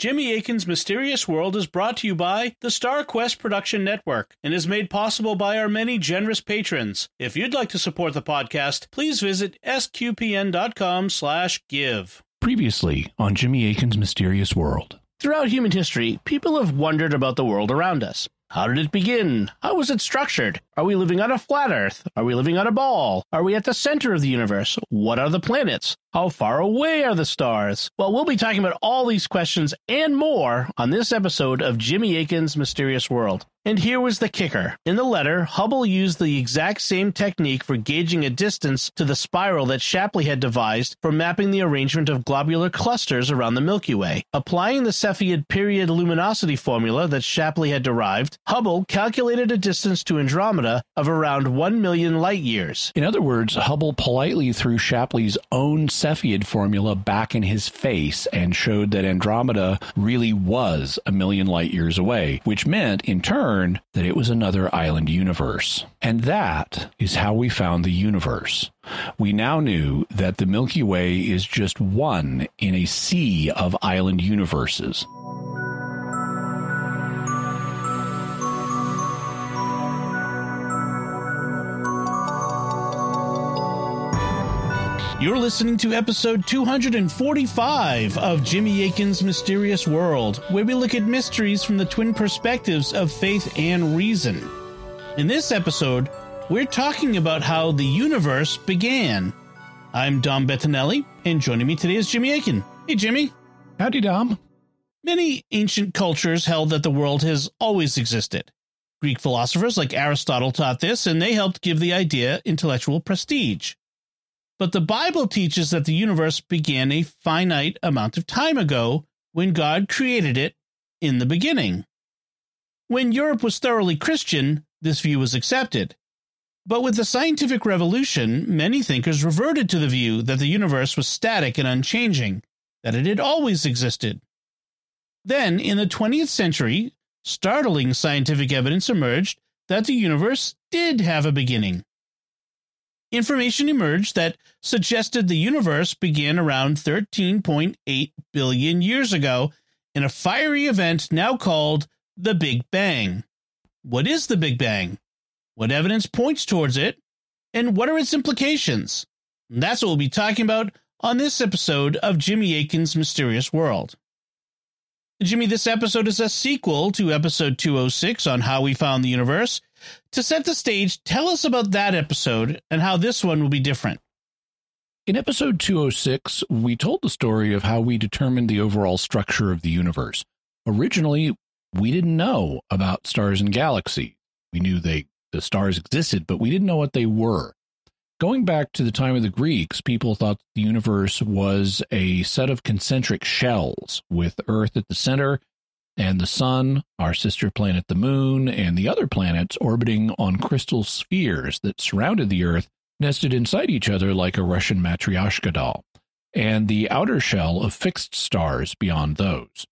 Jimmy Akin's Mysterious World is brought to you by the Star Quest Production Network and is made possible by our many generous patrons. If you'd like to support the podcast, please visit sqpn.com/give. Previously on Jimmy Akin's Mysterious World. Throughout human history, people have wondered about the world around us. How did it begin? How was it structured? Are we living on a flat Earth? Are we living on a ball? Are we at the center of the universe? What are the planets? How far away are the stars? Well, we'll be talking about all these questions and more on this episode of Jimmy Akin's Mysterious World. And here was the kicker. In the letter, Hubble used the exact same technique for gauging a distance to the spiral that Shapley had devised for mapping the arrangement of globular clusters around the Milky Way. Applying the Cepheid period luminosity formula that Shapley had derived, Hubble calculated a distance to Andromeda of around 1 million light years. In other words, Hubble politely threw Shapley's own Cepheid formula back in his face and showed that Andromeda really was a million light years away, which meant, in turn, that it was another island universe. And that is how we found the universe. We now knew that the Milky Way is just one in a sea of island universes. You're listening to episode 245 of Jimmy Akin's Mysterious World, where we look at mysteries from the twin perspectives of faith and reason. In this episode, we're talking about how the universe began. I'm Dom Bettinelli, and joining me today is Jimmy Akin. Hey, Jimmy. Howdy, Dom. Many ancient cultures held that the world has always existed. Greek philosophers like Aristotle taught this, and they helped give the idea intellectual prestige. But the Bible teaches that the universe began a finite amount of time ago when God created it in the beginning. When Europe was thoroughly Christian, this view was accepted. But with the scientific revolution, many thinkers reverted to the view that the universe was static and unchanging, that it had always existed. Then, in the 20th century, startling scientific evidence emerged that the universe did have a beginning information emerged that suggested the universe began around 13.8 billion years ago in a fiery event now called the Big Bang. What is the Big Bang? What evidence points towards it? And what are its implications? That's what we'll be talking about on this episode of Jimmy Akin's Mysterious World. Jimmy, this episode is a sequel to episode 206 on how we found the universe to set the stage, tell us about that episode and how this one will be different. In episode 206, we told the story of how we determined the overall structure of the universe. Originally, we didn't know about stars and galaxies. We knew they the stars existed, but we didn't know what they were. Going back to the time of the Greeks, people thought the universe was a set of concentric shells with Earth at the center and the sun, our sister planet the moon, and the other planets orbiting on crystal spheres that surrounded the Earth, nested inside each other like a Russian matryoshka doll, and the outer shell of fixed stars beyond those.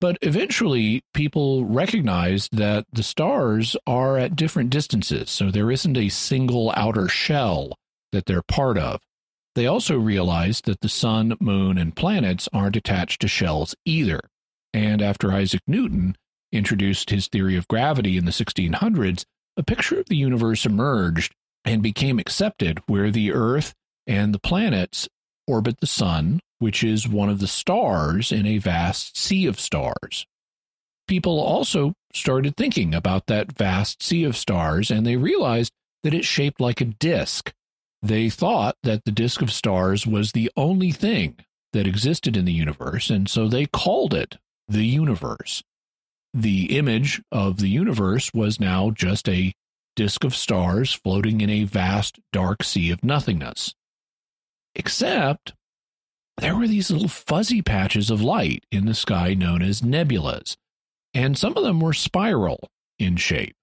But eventually, people recognized that the stars are at different distances, so there isn't a single outer shell that they're part of. They also realized that the sun, moon, and planets aren't attached to shells either. And after Isaac Newton introduced his theory of gravity in the 1600s, a picture of the universe emerged and became accepted where the Earth and the planets orbit the sun, which is one of the stars in a vast sea of stars. People also started thinking about that vast sea of stars and they realized that it's shaped like a disk. They thought that the disk of stars was the only thing that existed in the universe, and so they called it the universe. The image of the universe was now just a disk of stars floating in a vast dark sea of nothingness. Except there were these little fuzzy patches of light in the sky known as nebulas, and some of them were spiral in shape.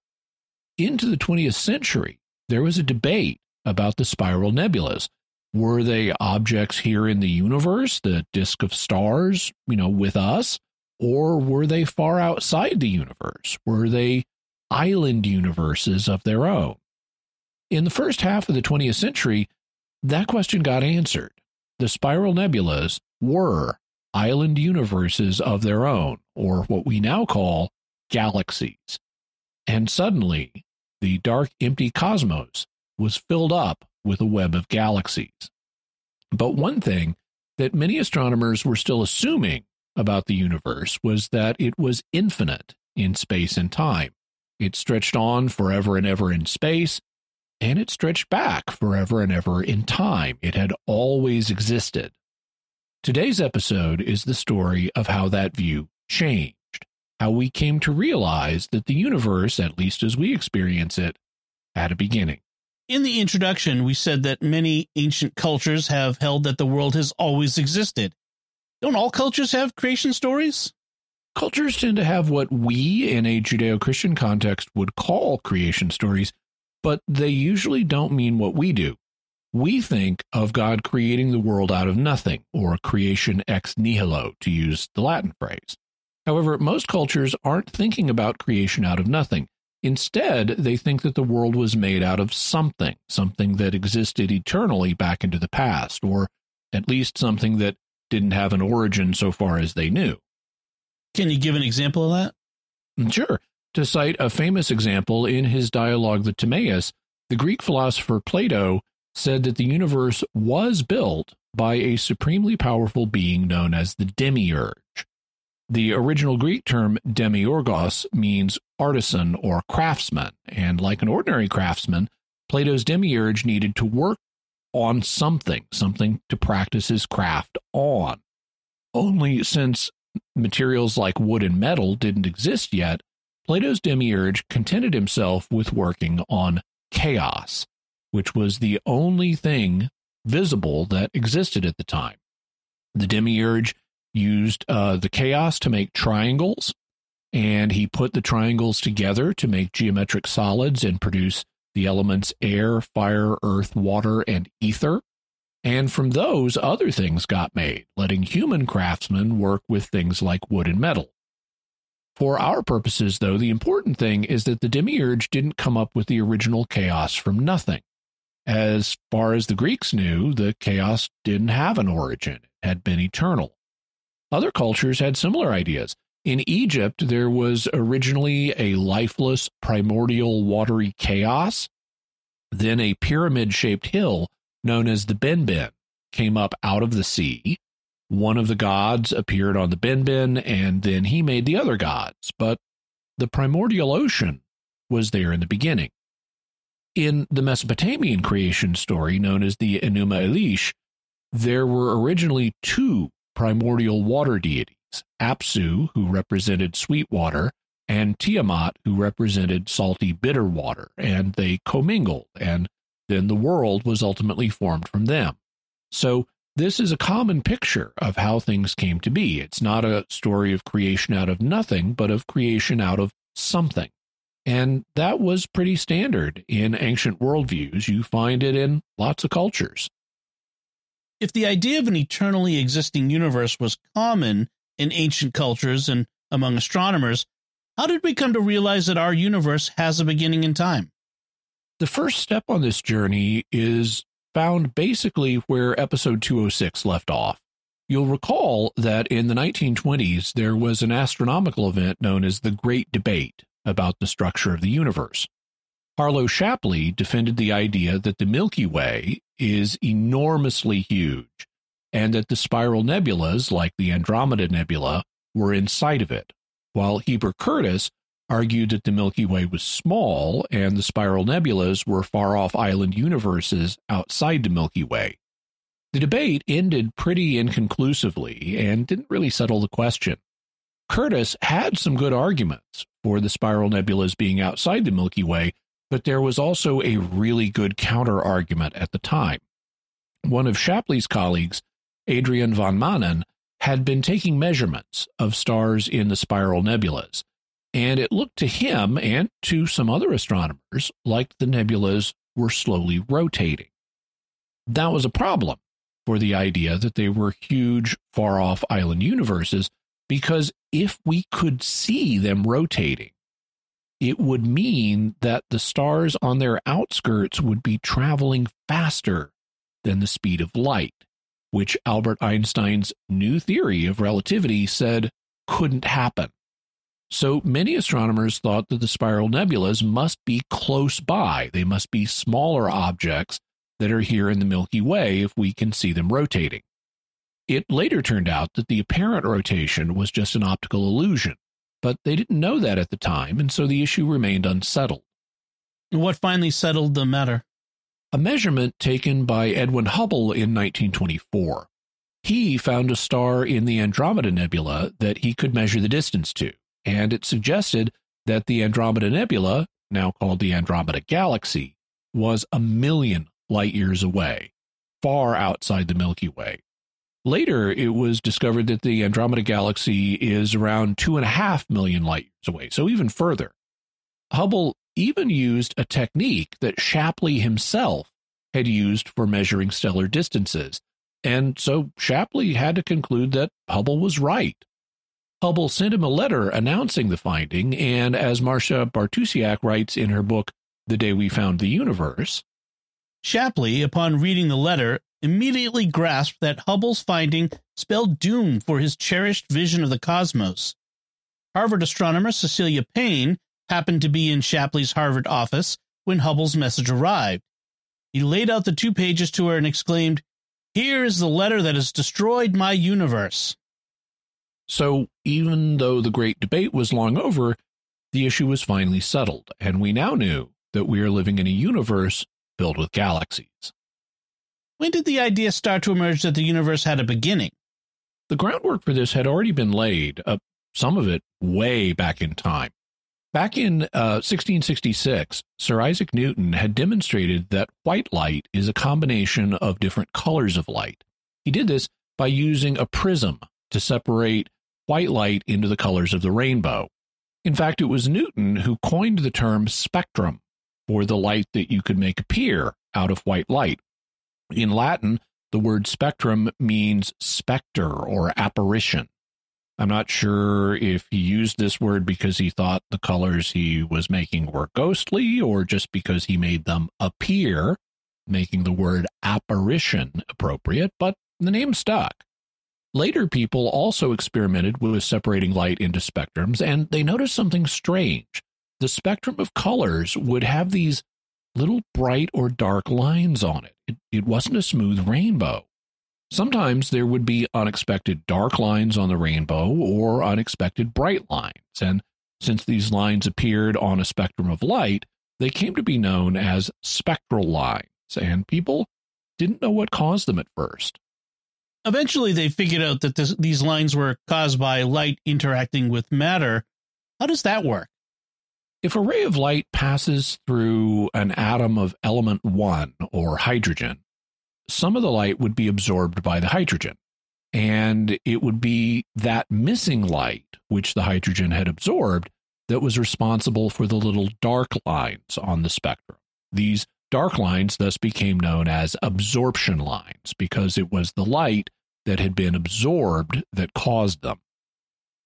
Into the 20th century, there was a debate about the spiral nebulas. Were they objects here in the universe, the disk of stars, you know, with us? Or were they far outside the universe? Were they island universes of their own? In the first half of the 20th century, that question got answered. The spiral nebulas were island universes of their own, or what we now call galaxies. And suddenly, the dark, empty cosmos was filled up with a web of galaxies. But one thing that many astronomers were still assuming about the universe was that it was infinite in space and time. It stretched on forever and ever in space, and it stretched back forever and ever in time. It had always existed. Today's episode is the story of how that view changed, how we came to realize that the universe, at least as we experience it, had a beginning. In the introduction, we said that many ancient cultures have held that the world has always existed. Don't all cultures have creation stories? Cultures tend to have what we, in a Judeo Christian context, would call creation stories, but they usually don't mean what we do. We think of God creating the world out of nothing, or creation ex nihilo, to use the Latin phrase. However, most cultures aren't thinking about creation out of nothing. Instead, they think that the world was made out of something, something that existed eternally back into the past, or at least something that didn't have an origin so far as they knew. Can you give an example of that? Sure. To cite a famous example in his dialogue, the Timaeus, the Greek philosopher Plato said that the universe was built by a supremely powerful being known as the demiurge. The original Greek term demiurgos means artisan or craftsman, and like an ordinary craftsman, Plato's demiurge needed to work on something, something to practice his craft on. Only since materials like wood and metal didn't exist yet, Plato's demiurge contented himself with working on chaos, which was the only thing visible that existed at the time. The demiurge used uh, the chaos to make triangles, and he put the triangles together to make geometric solids and produce the elements air, fire, earth, water, and ether. And from those, other things got made, letting human craftsmen work with things like wood and metal. For our purposes, though, the important thing is that the demiurge didn't come up with the original chaos from nothing. As far as the Greeks knew, the chaos didn't have an origin, it had been eternal. Other cultures had similar ideas. In Egypt, there was originally a lifeless, primordial, watery chaos. Then a pyramid shaped hill known as the Benben came up out of the sea. One of the gods appeared on the Benben, and then he made the other gods. But the primordial ocean was there in the beginning. In the Mesopotamian creation story known as the Enuma Elish, there were originally two primordial water deities Apsu, who represented sweet water, and Tiamat, who represented salty, bitter water, and they commingled, and then the world was ultimately formed from them. So, this is a common picture of how things came to be. It's not a story of creation out of nothing, but of creation out of something. And that was pretty standard in ancient worldviews. You find it in lots of cultures. If the idea of an eternally existing universe was common in ancient cultures and among astronomers, how did we come to realize that our universe has a beginning in time? The first step on this journey is found basically where episode 206 left off. You'll recall that in the 1920s, there was an astronomical event known as the Great Debate about the structure of the universe. Harlow Shapley defended the idea that the Milky Way is enormously huge and that the spiral nebulas, like the Andromeda Nebula, were inside of it, while Heber Curtis argued that the Milky Way was small and the spiral nebulas were far off island universes outside the Milky Way. The debate ended pretty inconclusively and didn't really settle the question. Curtis had some good arguments for the spiral nebulas being outside the Milky Way, but there was also a really good counter argument at the time. One of Shapley's colleagues, Adriaan van Maanen, had been taking measurements of stars in the spiral nebulas, and it looked to him and to some other astronomers like the nebulas were slowly rotating. That was a problem for the idea that they were huge, far off island universes, because if we could see them rotating, it would mean that the stars on their outskirts would be traveling faster than the speed of light. which Albert Einstein's new theory of relativity said couldn't happen. So many astronomers thought that the spiral nebulas must be close by. They must be smaller objects that are here in the Milky Way if we can see them rotating. It later turned out that the apparent rotation was just an optical illusion, but they didn't know that at the time, and so the issue remained unsettled. What finally settled the matter? A measurement taken by Edwin Hubble in 1924. He found a star in the Andromeda Nebula that he could measure the distance to and it suggested that the Andromeda Nebula, now called the Andromeda Galaxy, was a million light years away, far outside the Milky Way. Later, it was discovered that the Andromeda Galaxy is around two and a half million light years away, so even further. Hubble even used a technique that Shapley himself had used for measuring stellar distances, and so Shapley had to conclude that Hubble was right. Hubble sent him a letter announcing the finding, and as Marcia Bartusiak writes in her book, The Day We Found the Universe, Shapley, upon reading the letter, immediately grasped that Hubble's finding spelled doom for his cherished vision of the cosmos. Harvard astronomer Cecilia Payne happened to be in Shapley's Harvard office when Hubble's message arrived. He laid out the two pages to her and exclaimed, Here is the letter that has destroyed my universe. So, even though the great debate was long over, the issue was finally settled, and we now knew that we are living in a universe filled with galaxies. When did the idea start to emerge that the universe had a beginning? The groundwork for this had already been laid, uh, some of it way back in time. Back in uh, 1666, Sir Isaac Newton had demonstrated that white light is a combination of different colors of light. He did this by using a prism to separate white light into the colors of the rainbow. In fact, it was Newton who coined the term spectrum for the light that you could make appear out of white light. In Latin, the word spectrum means specter or apparition. I'm not sure if he used this word because he thought the colors he was making were ghostly or just because he made them appear, making the word apparition appropriate, but the name stuck. Later people also experimented with separating light into spectrums, and they noticed something strange. The spectrum of colors would have these little bright or dark lines on it. It, it wasn't a smooth rainbow. Sometimes there would be unexpected dark lines on the rainbow or unexpected bright lines, and since these lines appeared on a spectrum of light, they came to be known as spectral lines, and people didn't know what caused them at first. Eventually, they figured out that this, these lines were caused by light interacting with matter. How does that work? If a ray of light passes through an atom of element 1 or hydrogen, some of the light would be absorbed by the hydrogen. And it would be that missing light, which the hydrogen had absorbed, that was responsible for the little dark lines on the spectrum. These Dark lines thus became known as absorption lines because it was the light that had been absorbed that caused them.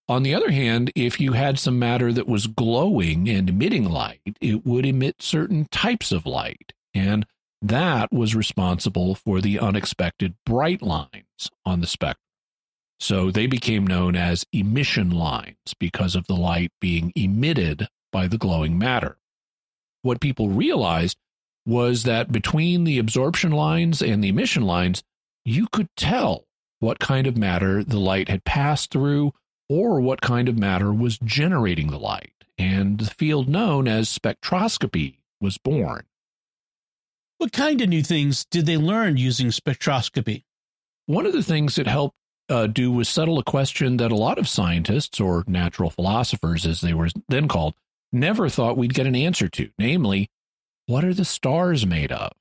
On the other hand, if you had some matter that was glowing and emitting light, it would emit certain types of light, and that was responsible for the unexpected bright lines on the spectrum. So they became known as emission lines because of the light being emitted by the glowing matter. What people realized was that between the absorption lines and the emission lines, you could tell what kind of matter the light had passed through or what kind of matter was generating the light. And the field known as spectroscopy was born. What kind of new things did they learn using spectroscopy? One of the things it helped uh, do was settle a question that a lot of scientists, or natural philosophers as they were then called, never thought we'd get an answer to namely, what are the stars made of?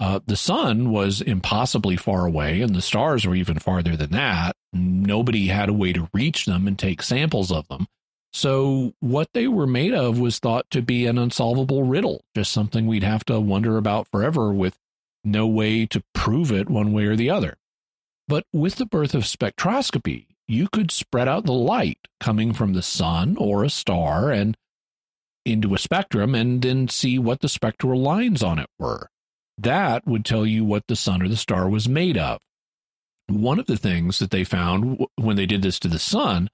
Uh, the sun was impossibly far away, and the stars were even farther than that. Nobody had a way to reach them and take samples of them. So, what they were made of was thought to be an unsolvable riddle, just something we'd have to wonder about forever with no way to prove it one way or the other. But with the birth of spectroscopy, you could spread out the light coming from the sun or a star and into a spectrum and then see what the spectral lines on it were. That would tell you what the sun or the star was made of. One of the things that they found when they did this to the sun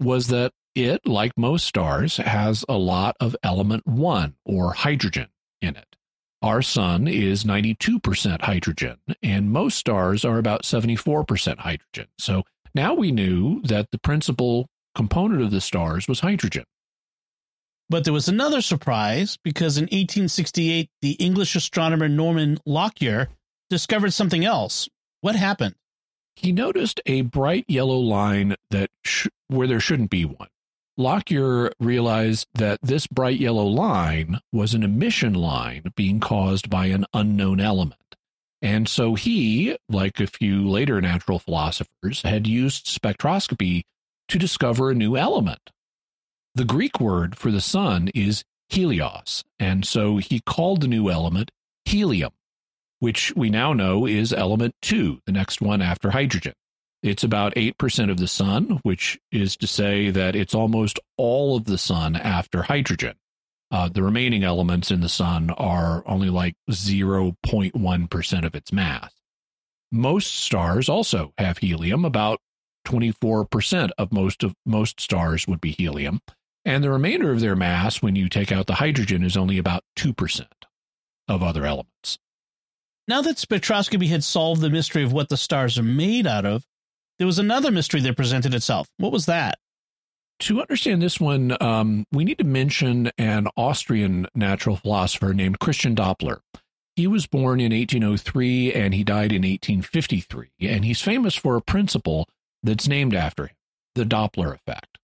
was that it, like most stars, has a lot of element one or hydrogen in it. Our sun is 92% hydrogen, and most stars are about 74% hydrogen. So now we knew that the principal component of the stars was hydrogen. But there was another surprise because in 1868, the English astronomer Norman Lockyer discovered something else. What happened? He noticed a bright yellow line that sh- where there shouldn't be one. Lockyer realized that this bright yellow line was an emission line being caused by an unknown element. And so he, like a few later natural philosophers, had used spectroscopy to discover a new element. The Greek word for the sun is helios, and so he called the new element helium, which we now know is element 2, the next one after hydrogen. It's about 8% of the sun, which is to say that it's almost all of the sun after hydrogen. Uh, the remaining elements in the sun are only like 0.1% of its mass. Most stars also have helium, about 24% of most of most stars would be helium, and the remainder of their mass when you take out the hydrogen is only about 2% of other elements. Now that spectroscopy had solved the mystery of what the stars are made out of, there was another mystery that presented itself. What was that? To understand this one, um, we need to mention an Austrian natural philosopher named Christian Doppler. He was born in 1803 and he died in 1853, and he's famous for a principle that's named after him the Doppler effect.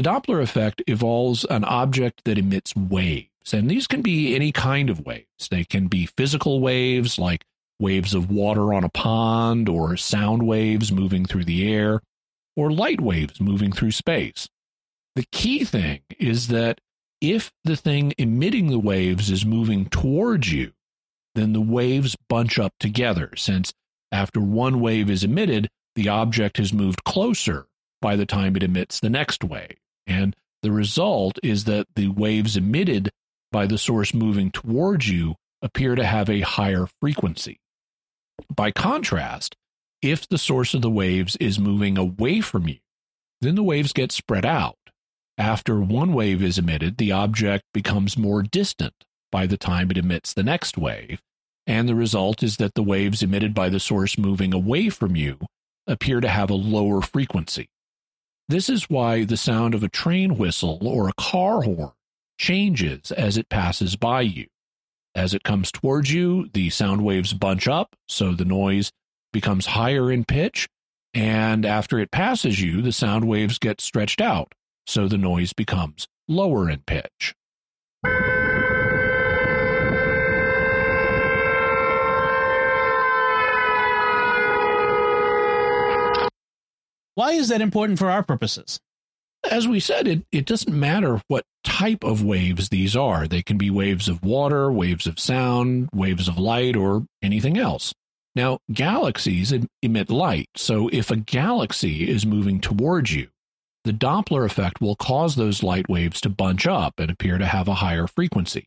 The Doppler effect involves an object that emits waves, and these can be any kind of waves. They can be physical waves like waves of water on a pond, or sound waves moving through the air, or light waves moving through space. The key thing is that if the thing emitting the waves is moving towards you, then the waves bunch up together, since after one wave is emitted, the object has moved closer by the time it emits the next wave. And the result is that the waves emitted by the source moving towards you appear to have a higher frequency. By contrast, if the source of the waves is moving away from you, then the waves get spread out. After one wave is emitted, the object becomes more distant by the time it emits the next wave, and the result is that the waves emitted by the source moving away from you appear to have a lower frequency. This is why the sound of a train whistle or a car horn changes as it passes by you. As it comes towards you, the sound waves bunch up, so the noise becomes higher in pitch. And after it passes you, the sound waves get stretched out, so the noise becomes lower in pitch. Why is that important for our purposes? As we said, it, it doesn't matter what type of waves these are. They can be waves of water, waves of sound, waves of light, or anything else. Now, galaxies emit light, so if a galaxy is moving towards you, the Doppler effect will cause those light waves to bunch up and appear to have a higher frequency.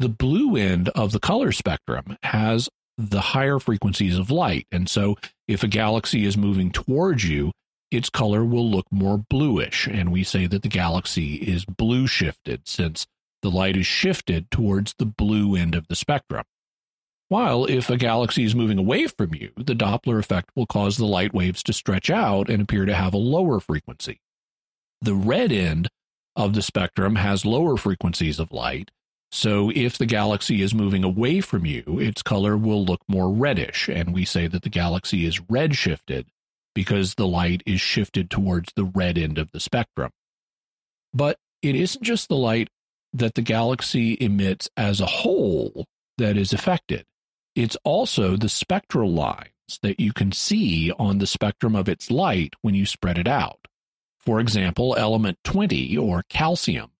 The blue end of the color spectrum has the higher frequencies of light, and so if a galaxy is moving towards you, its color will look more bluish, and we say that the galaxy is blue shifted since the light is shifted towards the blue end of the spectrum. While if a galaxy is moving away from you, the Doppler effect will cause the light waves to stretch out and appear to have a lower frequency. The red end of the spectrum has lower frequencies of light, so if the galaxy is moving away from you, its color will look more reddish, and we say that the galaxy is red shifted because the light is shifted towards the red end of the spectrum. But it isn't just the light that the galaxy emits as a whole that is affected. It's also the spectral lines that you can see on the spectrum of its light when you spread it out. For example, element 20, or calcium,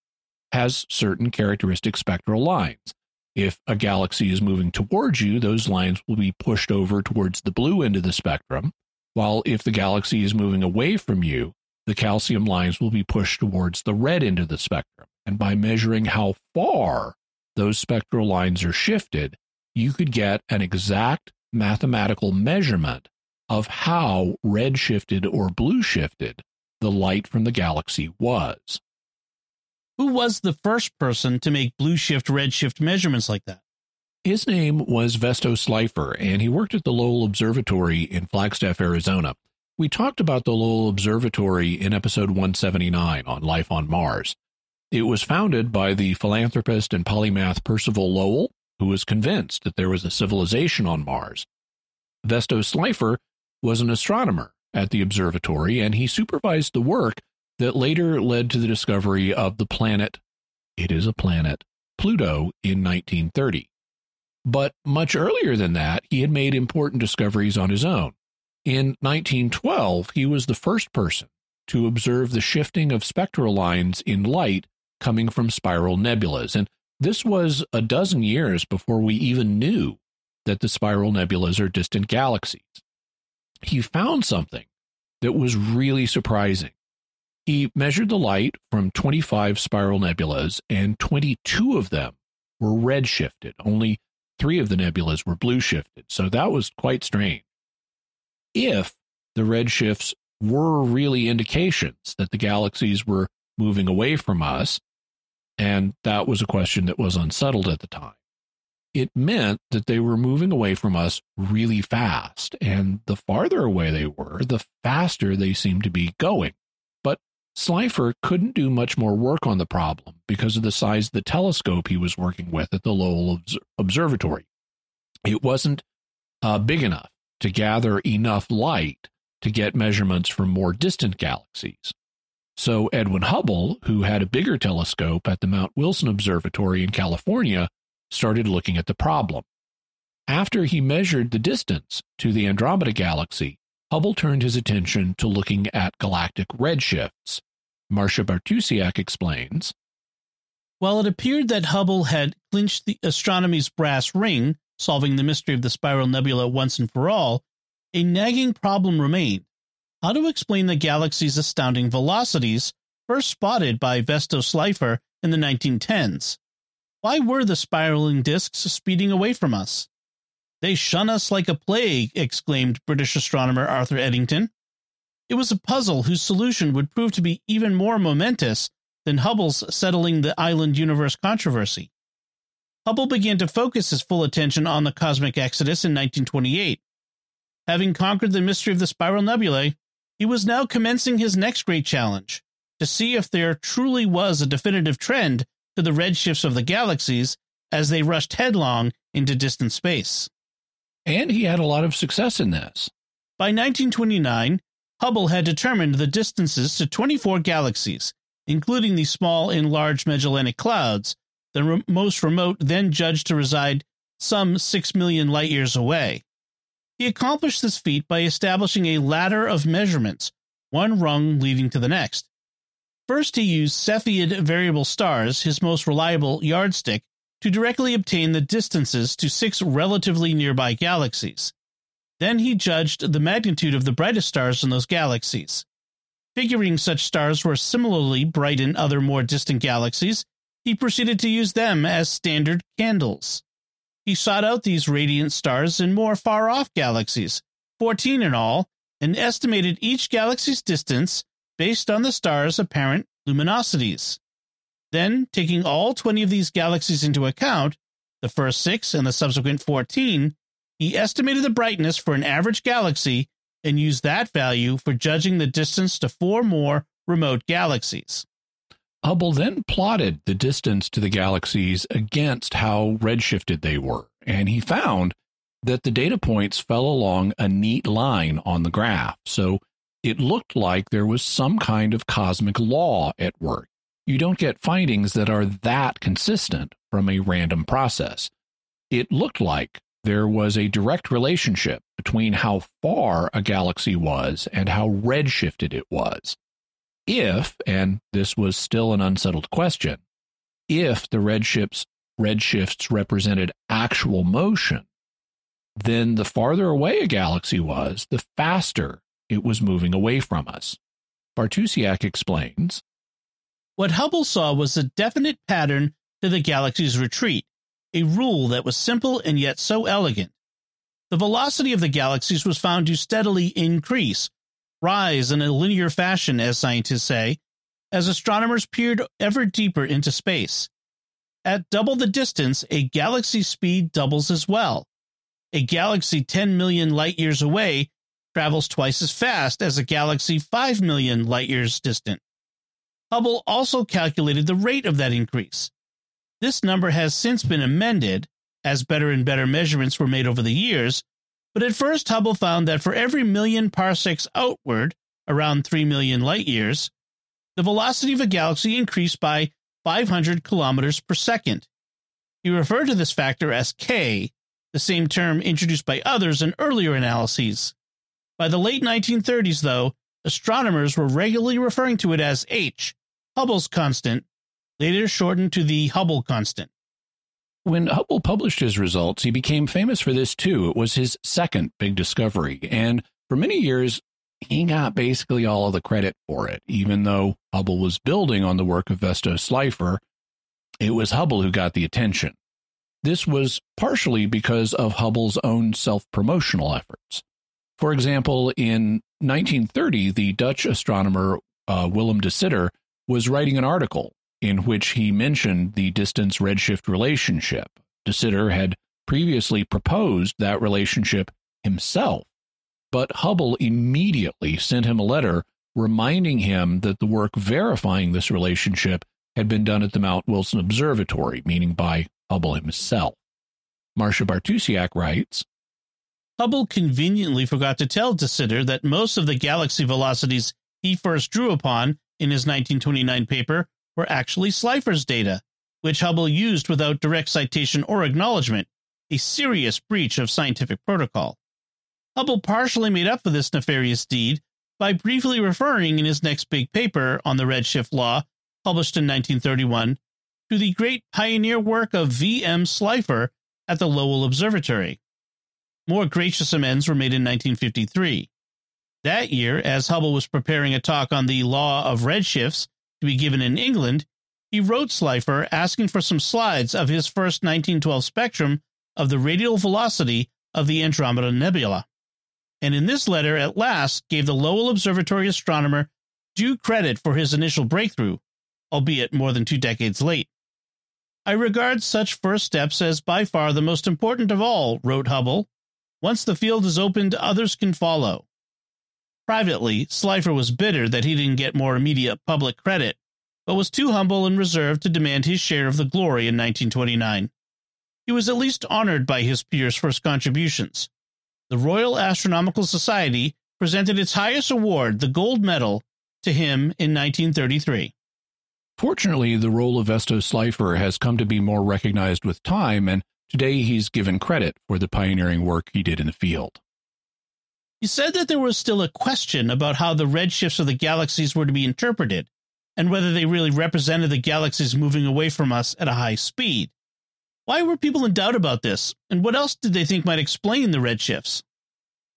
has certain characteristic spectral lines. If a galaxy is moving towards you, those lines will be pushed over towards the blue end of the spectrum, while if the galaxy is moving away from you, the calcium lines will be pushed towards the red end of the spectrum. And by measuring how far those spectral lines are shifted, you could get an exact mathematical measurement of how red shifted or blue shifted the light from the galaxy was. Who was the first person to make blue shift, red shift measurements like that? His name was Vesto Slipher, and he worked at the Lowell Observatory in Flagstaff, Arizona. We talked about the Lowell Observatory in episode 179 on Life on Mars. It was founded by the philanthropist and polymath Percival Lowell, who was convinced that there was a civilization on Mars. Vesto Slipher was an astronomer at the observatory, and he supervised the work that later led to the discovery of the planet, it is a planet, Pluto, in 1930. But much earlier than that, he had made important discoveries on his own. In 1912, he was the first person to observe the shifting of spectral lines in light coming from spiral nebulas. And this was a dozen years before we even knew that the spiral nebulas are distant galaxies. He found something that was really surprising. He measured the light from 25 spiral nebulas, and 22 of them were redshifted. Only three of the nebulas were blue shifted. So that was quite strange. If the redshifts were really indications that the galaxies were moving away from us, and that was a question that was unsettled at the time. It meant that they were moving away from us really fast, and the farther away they were, the faster they seemed to be going. But Slipher couldn't do much more work on the problem because of the size of the telescope he was working with at the Lowell Observatory. It wasn't uh, big enough to gather enough light to get measurements from more distant galaxies. So Edwin Hubble, who had a bigger telescope at the Mount Wilson Observatory in California, started looking at the problem. After he measured the distance to the Andromeda galaxy, Hubble turned his attention to looking at galactic redshifts. Marcia Bartusiak explains. While it appeared that Hubble had clinched the astronomy's brass ring, solving the mystery of the spiral nebula once and for all, a nagging problem remained how to explain the galaxy's astounding velocities first spotted by Vesto Slipher in the 1910s. Why were the spiraling disks speeding away from us? They shun us like a plague, exclaimed British astronomer Arthur Eddington. It was a puzzle whose solution would prove to be even more momentous than Hubble's settling the island universe controversy. Hubble began to focus his full attention on the cosmic exodus in 1928. Having conquered the mystery of the spiral nebulae, he was now commencing his next great challenge to see if there truly was a definitive trend to the redshifts of the galaxies as they rushed headlong into distant space. And he had a lot of success in this. By 1929, Hubble had determined the distances to 24 galaxies, including the small and large Magellanic Clouds, the re- most remote then judged to reside some 6 million light years away. He accomplished this feat by establishing a ladder of measurements, one rung leading to the next. First, he used Cepheid variable stars, his most reliable yardstick, to directly obtain the distances to six relatively nearby galaxies. Then he judged the magnitude of the brightest stars in those galaxies. Figuring such stars were similarly bright in other more distant galaxies, he proceeded to use them as standard candles. He sought out these radiant stars in more far off galaxies, 14 in all, and estimated each galaxy's distance based on the star's apparent luminosities. Then, taking all 20 of these galaxies into account, the first six and the subsequent 14, he estimated the brightness for an average galaxy and used that value for judging the distance to four more remote galaxies. Hubble then plotted the distance to the galaxies against how redshifted they were, and he found that the data points fell along a neat line on the graph. So it looked like there was some kind of cosmic law at work. You don't get findings that are that consistent from a random process. It looked like there was a direct relationship between how far a galaxy was and how redshifted it was if, and this was still an unsettled question, if the redshifts redshifts represented actual motion, then the farther away a galaxy was, the faster it was moving away from us. Bartusiak explains. What Hubble saw was a definite pattern to the galaxy's retreat, a rule that was simple and yet so elegant. the velocity of the galaxies was found to steadily increase, rise in a linear fashion, as scientists say, as astronomers peered ever deeper into space. At double the distance, a galaxy's speed doubles as well. A galaxy 10 million light years away travels twice as fast as a galaxy 5 million light years distant. Hubble also calculated the rate of that increase. This number has since been amended as better and better measurements were made over the years, but at first Hubble found that for every million parsecs outward, around 3 million light years, the velocity of a galaxy increased by 500 kilometers per second. He referred to this factor as k, the same term introduced by others in earlier analyses. By the late 1930s, though, astronomers were regularly referring to it as h, Hubble's constant, later shortened to the Hubble constant. When Hubble published his results, he became famous for this too. It was his second big discovery. And for many years, he got basically all of the credit for it, even though Hubble was building on the work of Vesto Slipher. It was Hubble who got the attention. This was partially because of Hubble's own self promotional efforts. For example, in 1930, the Dutch astronomer uh, Willem de Sitter was writing an article in which he mentioned the distance redshift relationship. De Sitter had previously proposed that relationship himself, but Hubble immediately sent him a letter reminding him that the work verifying this relationship had been done at the Mount Wilson Observatory, meaning by Hubble himself. Marcia Bartusiak writes Hubble conveniently forgot to tell De Sitter that most of the galaxy velocities he first drew upon in his 1929 paper were actually Slipher's data, which Hubble used without direct citation or acknowledgement, a serious breach of scientific protocol. Hubble partially made up for this nefarious deed by briefly referring in his next big paper on the redshift law, published in 1931, to the great pioneer work of V. M. Slipher at the Lowell Observatory. More gracious amends were made in 1953. That year, as Hubble was preparing a talk on the law of redshifts to be given in England, he wrote Slipher asking for some slides of his first 1912 spectrum of the radial velocity of the Andromeda Nebula. And in this letter, at last, gave the Lowell Observatory astronomer due credit for his initial breakthrough, albeit more than two decades late. I regard such first steps as by far the most important of all, wrote Hubble, once the field is opened, others can follow. Privately, Slipher was bitter that he didn't get more immediate public credit, but was too humble and reserved to demand his share of the glory in 1929. He was at least honored by his peers for his contributions. The Royal Astronomical Society presented its highest award, the Gold Medal, to him in 1933. Fortunately, the role of Vesto Slipher has come to be more recognized with time, and Today, he's given credit for the pioneering work he did in the field. He said that there was still a question about how the redshifts of the galaxies were to be interpreted, and whether they really represented the galaxies moving away from us at a high speed. Why were people in doubt about this, and what else did they think might explain the redshifts?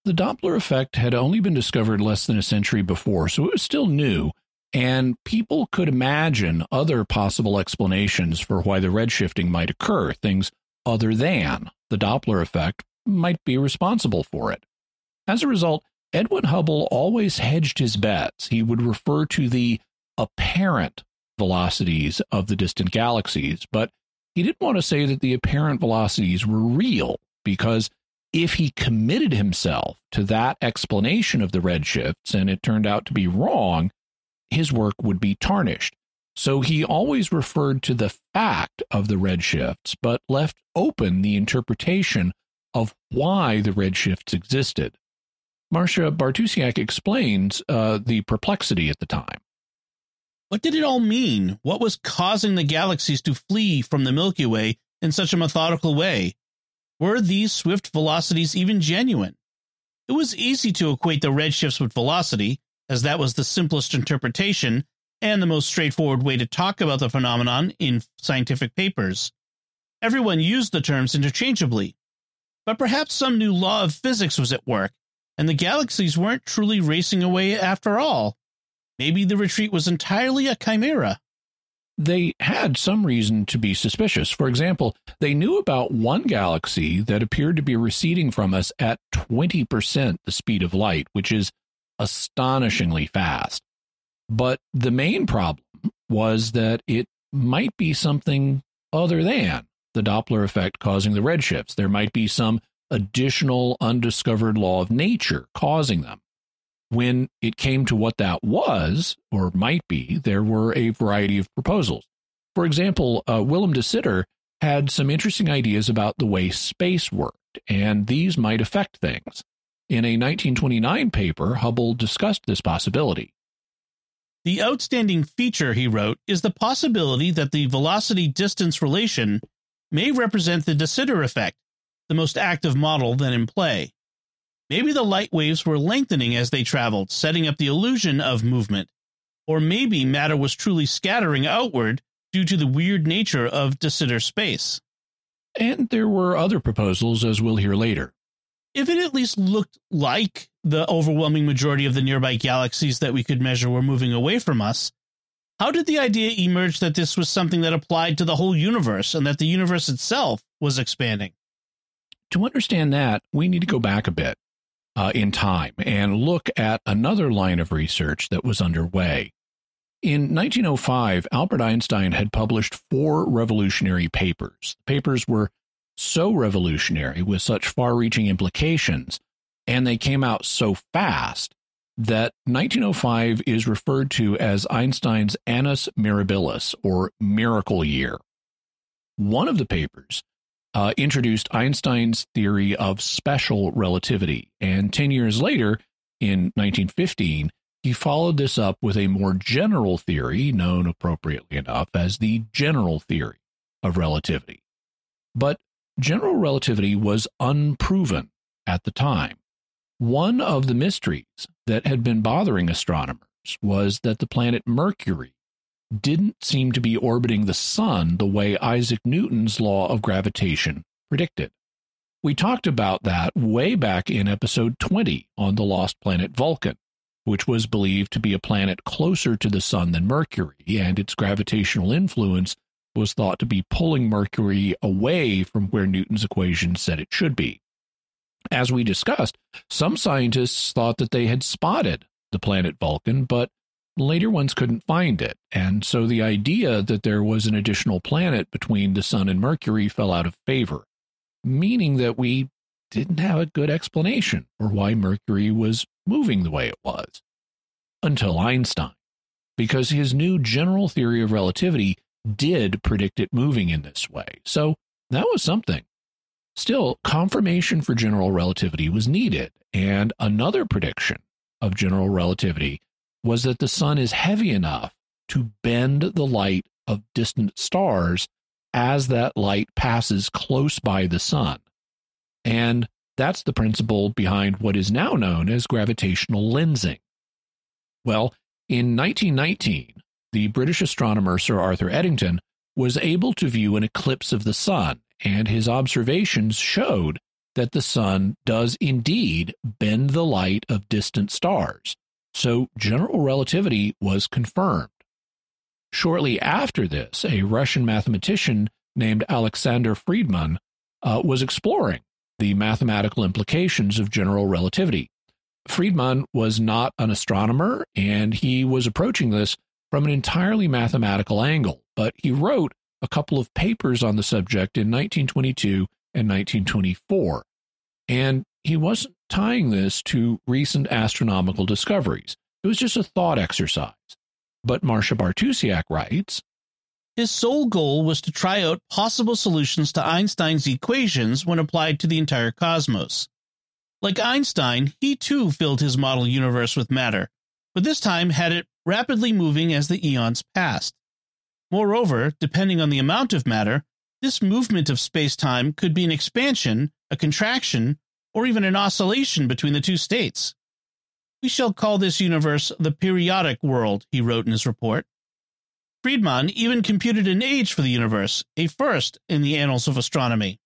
The Doppler effect had only been discovered less than a century before, so it was still new, and people could imagine other possible explanations for why the redshifting might occur, things other than the Doppler effect might be responsible for it. As a result, Edwin Hubble always hedged his bets. He would refer to the apparent velocities of the distant galaxies, but he didn't want to say that the apparent velocities were real because if he committed himself to that explanation of the redshifts and it turned out to be wrong, his work would be tarnished. So he always referred to the fact of the redshifts, but left open the interpretation of why the redshifts existed. Marcia Bartusiak explains uh, the perplexity at the time. What did it all mean? What was causing the galaxies to flee from the Milky Way in such a methodical way? Were these swift velocities even genuine? It was easy to equate the redshifts with velocity, as that was the simplest interpretation and the most straightforward way to talk about the phenomenon in scientific papers. Everyone used the terms interchangeably. But perhaps some new law of physics was at work, and the galaxies weren't truly racing away after all. Maybe the retreat was entirely a chimera. they had some reason to be suspicious. For example, they knew about one galaxy that appeared to be receding from us at 20% the speed of light, which is astonishingly fast. But the main problem was that it might be something other than the Doppler effect causing the redshifts. There might be some additional undiscovered law of nature causing them. When it came to what that was, or might be, there were a variety of proposals. For example, uh, Willem de Sitter had some interesting ideas about the way space worked, and these might affect things. In a 1929 paper, Hubble discussed this possibility. The outstanding feature, he wrote, is the possibility that the velocity distance relation may represent the de Sitter effect, the most active model then in play. Maybe the light waves were lengthening as they traveled, setting up the illusion of movement. Or maybe matter was truly scattering outward due to the weird nature of de Sitter space. And there were other proposals, as we'll hear later. If it at least looked like the overwhelming majority of the nearby galaxies that we could measure were moving away from us, how did the idea emerge that this was something that applied to the whole universe and that the universe itself was expanding? To understand that, we need to go back a bit uh, in time and look at another line of research that was underway. In 1905, Albert Einstein had published four revolutionary papers. The papers were so revolutionary with such far reaching implications, and they came out so fast that 1905 is referred to as Einstein's Annus Mirabilis, or Miracle Year. One of the papers uh, introduced Einstein's theory of special relativity. And 10 years later, in 1915, he followed this up with a more general theory, known appropriately enough as the general theory of relativity. But general relativity was unproven at the time. One of the mysteries that had been bothering astronomers was that the planet Mercury didn't seem to be orbiting the sun the way Isaac Newton's law of gravitation predicted. We talked about that way back in episode 20 on the lost planet Vulcan, which was believed to be a planet closer to the sun than Mercury, and its gravitational influence was thought to be pulling Mercury away from where Newton's equation said it should be. As we discussed, some scientists thought that they had spotted the planet Vulcan, but Later ones couldn't find it, and so the idea that there was an additional planet between the Sun and Mercury fell out of favor, meaning that we didn't have a good explanation for why Mercury was moving the way it was. Until Einstein, because his new general theory of relativity did predict it moving in this way. So that was something. Still, confirmation for general relativity was needed, and another prediction of general relativity was that the sun is heavy enough to bend the light of distant stars as that light passes close by the sun. And that's the principle behind what is now known as gravitational lensing. Well, in 1919, the British astronomer Sir Arthur Eddington was able to view an eclipse of the sun, and his observations showed that the sun does indeed bend the light of distant stars. So general relativity was confirmed. Shortly after this, a Russian mathematician named Alexander Friedmann uh, was exploring the mathematical implications of general relativity. Friedmann was not an astronomer, and he was approaching this from an entirely mathematical angle, but he wrote a couple of papers on the subject in 1922 and 1924. And he wasn't tying this to recent astronomical discoveries. It was just a thought exercise. But Marcia Bartusiak writes His sole goal was to try out possible solutions to Einstein's equations when applied to the entire cosmos. Like Einstein, he too filled his model universe with matter, but this time had it rapidly moving as the eons passed. Moreover, depending on the amount of matter, this movement of space time could be an expansion, a contraction, or even an oscillation between the two states. We shall call this universe the periodic world, he wrote in his report. Friedmann even computed an age for the universe, a first in the annals of astronomy.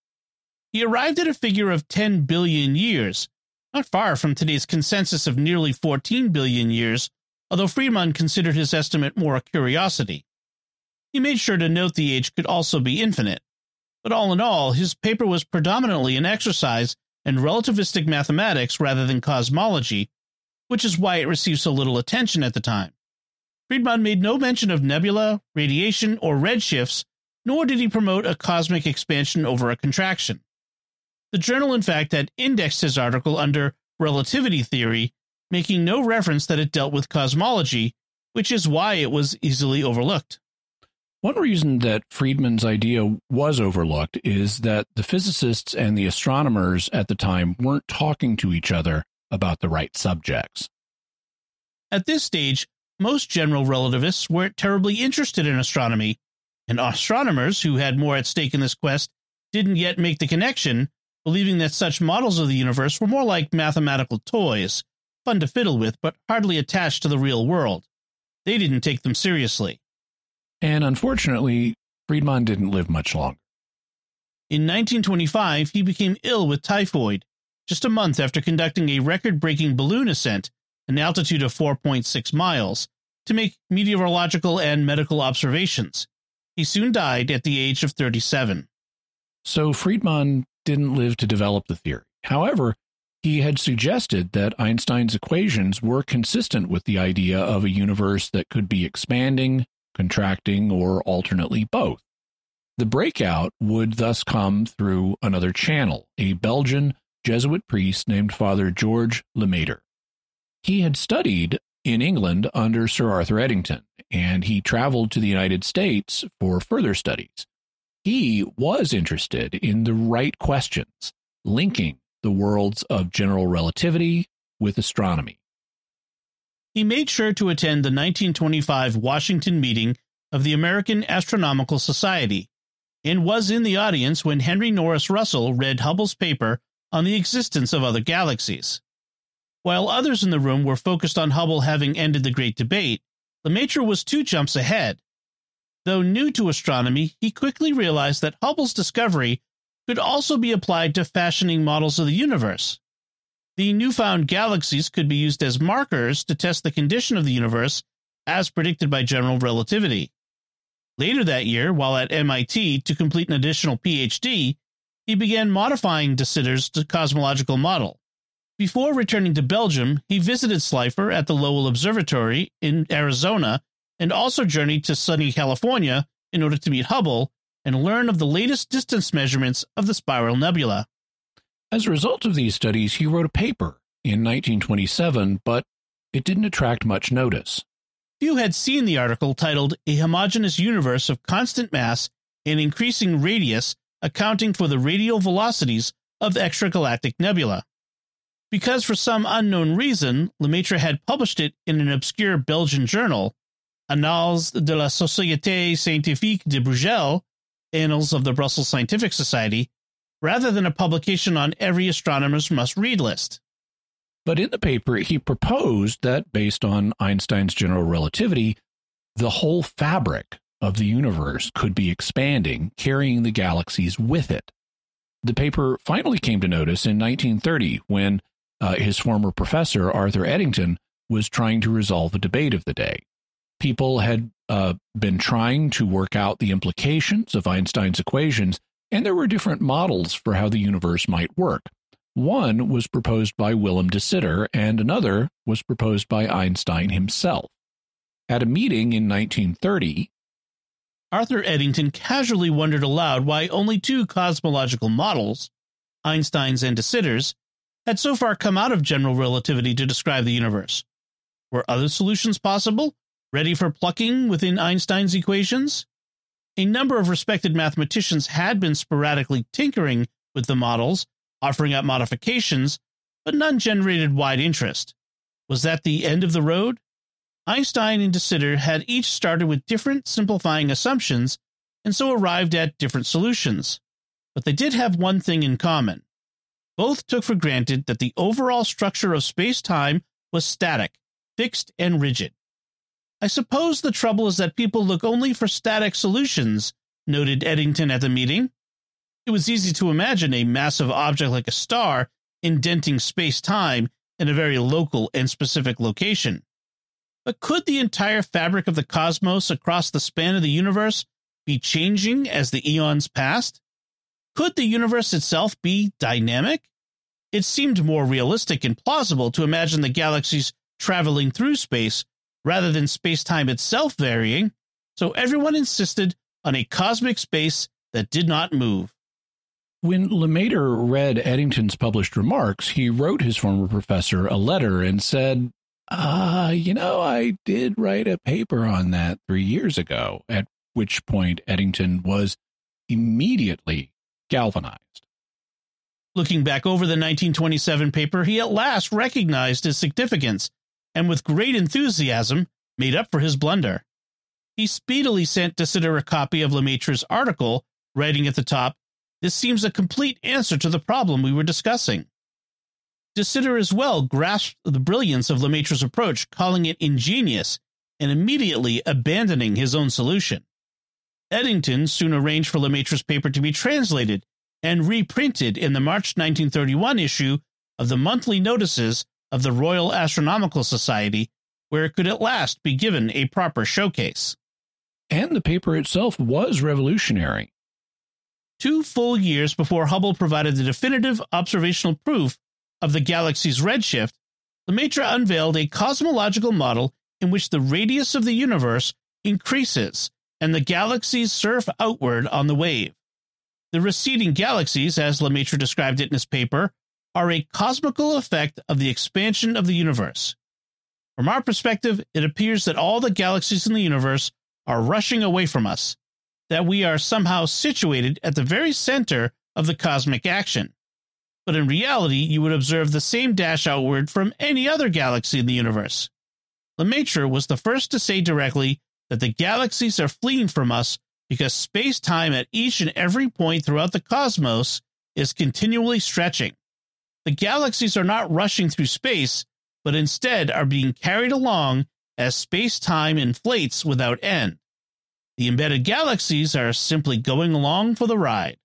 He arrived at a figure of 10 billion years, not far from today's consensus of nearly 14 billion years, although Friedmann considered his estimate more a curiosity. he made sure to note the age could also be infinite. But all in all, his paper was predominantly an exercise in relativistic mathematics rather than cosmology, which is why it received so little attention at the time. Friedmann made no mention of nebula, radiation, or redshifts, nor did he promote a cosmic expansion over a contraction. The journal, in fact, had indexed his article under relativity theory, making no reference that it dealt with cosmology, which is why it was easily overlooked. One reason that Friedmann's idea was overlooked is that the physicists and the astronomers at the time weren't talking to each other about the right subjects. At this stage, most general relativists weren't terribly interested in astronomy, and astronomers who had more at stake in this quest didn't yet make the connection, believing that such models of the universe were more like mathematical toys, fun to fiddle with, but hardly attached to the real world. They didn't take them seriously. And unfortunately, Friedmann didn't live much longer. In 1925, he became ill with typhoid, just a month after conducting a record breaking balloon ascent, an altitude of 4.6 miles, to make meteorological and medical observations. He soon died at the age of 37. So Friedmann didn't live to develop the theory. However, he had suggested that Einstein's equations were consistent with the idea of a universe that could be expanding, contracting, or alternately both. The breakout would thus come through another channel, a Belgian Jesuit priest named Father George Lemaître. He had studied in England under Sir Arthur Eddington, and he traveled to the United States for further studies. He was interested in the right questions, linking the worlds of general relativity with astronomy. He made sure to attend the 1925 Washington meeting of the American Astronomical Society and was in the audience when Henry Norris Russell read Hubble's paper on the existence of other galaxies. While others in the room were focused on Hubble having ended the great debate, Lemaître was two jumps ahead. Though new to astronomy, he quickly realized that Hubble's discovery could also be applied to fashioning models of the universe. The newfound galaxies could be used as markers to test the condition of the universe as predicted by general relativity. Later that year, while at MIT to complete an additional PhD, he began modifying de Sitter's cosmological model. Before returning to Belgium, he visited Slipher at the Lowell Observatory in Arizona and also journeyed to sunny California in order to meet Hubble and learn of the latest distance measurements of the Spiral Nebula. As a result of these studies, he wrote a paper in 1927, but it didn't attract much notice. Few had seen the article titled A Homogeneous Universe of Constant Mass and Increasing Radius Accounting for the Radial Velocities of Extragalactic Nebula. Because for some unknown reason, Lemaitre had published it in an obscure Belgian journal, Annales de la Société Scientifique de Bruxelles, Annals of the Brussels Scientific Society, rather than a publication on every astronomer's must read list. But in the paper, he proposed that based on Einstein's general relativity, the whole fabric of the universe could be expanding, carrying the galaxies with it. The paper finally came to notice in 1930 when uh, his former professor, Arthur Eddington, was trying to resolve a debate of the day. People had uh, been trying to work out the implications of Einstein's equations and there were different models for how the universe might work. One was proposed by Willem de Sitter, and another was proposed by Einstein himself. At a meeting in 1930, Arthur Eddington casually wondered aloud why only two cosmological models, Einstein's and de Sitter's, had so far come out of general relativity to describe the universe. Were other solutions possible, ready for plucking within Einstein's equations? A number of respected mathematicians had been sporadically tinkering with the models, offering up modifications, but none generated wide interest. Was that the end of the road? Einstein and de Sitter had each started with different simplifying assumptions and so arrived at different solutions. But they did have one thing in common. Both took for granted that the overall structure of space time was static, fixed, and rigid. I suppose the trouble is that people look only for static solutions, noted Eddington at the meeting. It was easy to imagine a massive object like a star indenting space time in a very local and specific location. But could the entire fabric of the cosmos across the span of the universe be changing as the eons passed? Could the universe itself be dynamic? It seemed more realistic and plausible to imagine the galaxies traveling through space rather than space time itself varying, so everyone insisted on a cosmic space that did not move. When Lemaitre read Eddington's published remarks, he wrote his former professor a letter and said, Ah, uh, you know, I did write a paper on that three years ago, at which point Eddington was immediately galvanized. Looking back over the 1927 paper, he at last recognized its significance and, with great enthusiasm, made up for his blunder. He speedily sent De Sitter a copy of Lemaitre's article, writing at the top, This seems a complete answer to the problem we were discussing. De Sitter as well grasped the brilliance of Lemaitre's approach, calling it ingenious and immediately abandoning his own solution. Eddington soon arranged for Lemaitre's paper to be translated and reprinted in the March 1931 issue of the monthly notices of the Royal Astronomical Society, where it could at last be given a proper showcase. And the paper itself was revolutionary. Two full years before Hubble provided the definitive observational proof of the galaxy's redshift, Lemaitre unveiled a cosmological model in which the radius of the universe increases and the galaxies surf outward on the wave. The receding galaxies, as Lemaitre described it in his paper, are a cosmical effect of the expansion of the universe. From our perspective, it appears that all the galaxies in the universe are rushing away from us, that we are somehow situated at the very center of the cosmic action. But in reality, you would observe the same dash outward from any other galaxy in the universe. Lemaitre was the first to say directly that the galaxies are fleeing from us because space time at each and every point throughout the cosmos is continually stretching. The galaxies are not rushing through space, but instead are being carried along as space time inflates without end. The embedded galaxies are simply going along for the ride.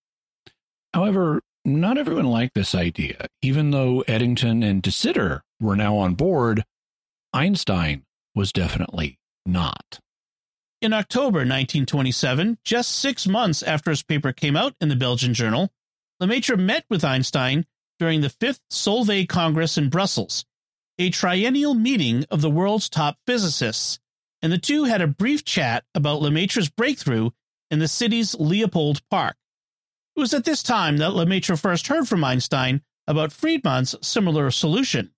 However, not everyone liked this idea. Even though Eddington and De Sitter were now on board, Einstein was definitely not. In October 1927, just six months after his paper came out in the Belgian journal, Lemaitre met with Einstein during the Fifth Solvay Congress in Brussels, a triennial meeting of the world's top physicists, and the two had a brief chat about Lemaitre's breakthrough in the city's Leopold Park. It was at this time that Lemaitre first heard from Einstein about Friedmann's similar solution.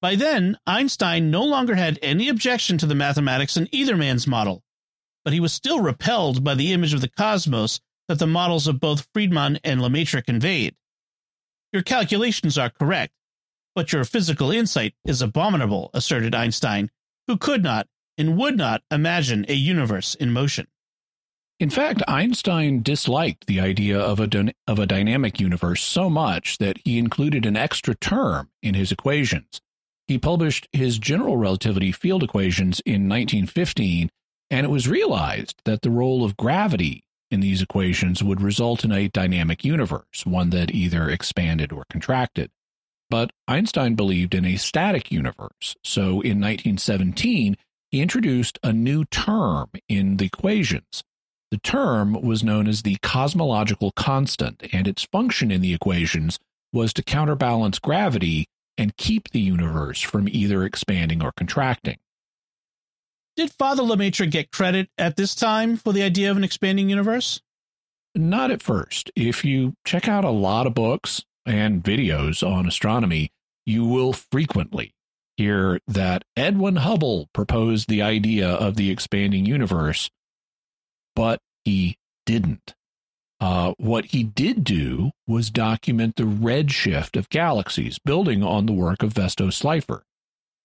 By then, Einstein no longer had any objection to the mathematics in either man's model, but he was still repelled by the image of the cosmos that the models of both Friedmann and Lemaitre conveyed. Your calculations are correct, but your physical insight is abominable, asserted Einstein, who could not and would not imagine a universe in motion. In fact, Einstein disliked the idea of a, of a dynamic universe so much that he included an extra term in his equations. He published his general relativity field equations in 1915, and it was realized that the role of gravity in these equations would result in a dynamic universe, one that either expanded or contracted. But Einstein believed in a static universe, so in 1917, he introduced a new term in the equations. The term was known as the cosmological constant, and its function in the equations was to counterbalance gravity and keep the universe from either expanding or contracting. Did Father Lemaitre get credit at this time for the idea of an expanding universe? Not at first. If you check out a lot of books and videos on astronomy, you will frequently hear that Edwin Hubble proposed the idea of the expanding universe, but he didn't. Uh, what he did do was document the redshift of galaxies, building on the work of Vesto Slipher.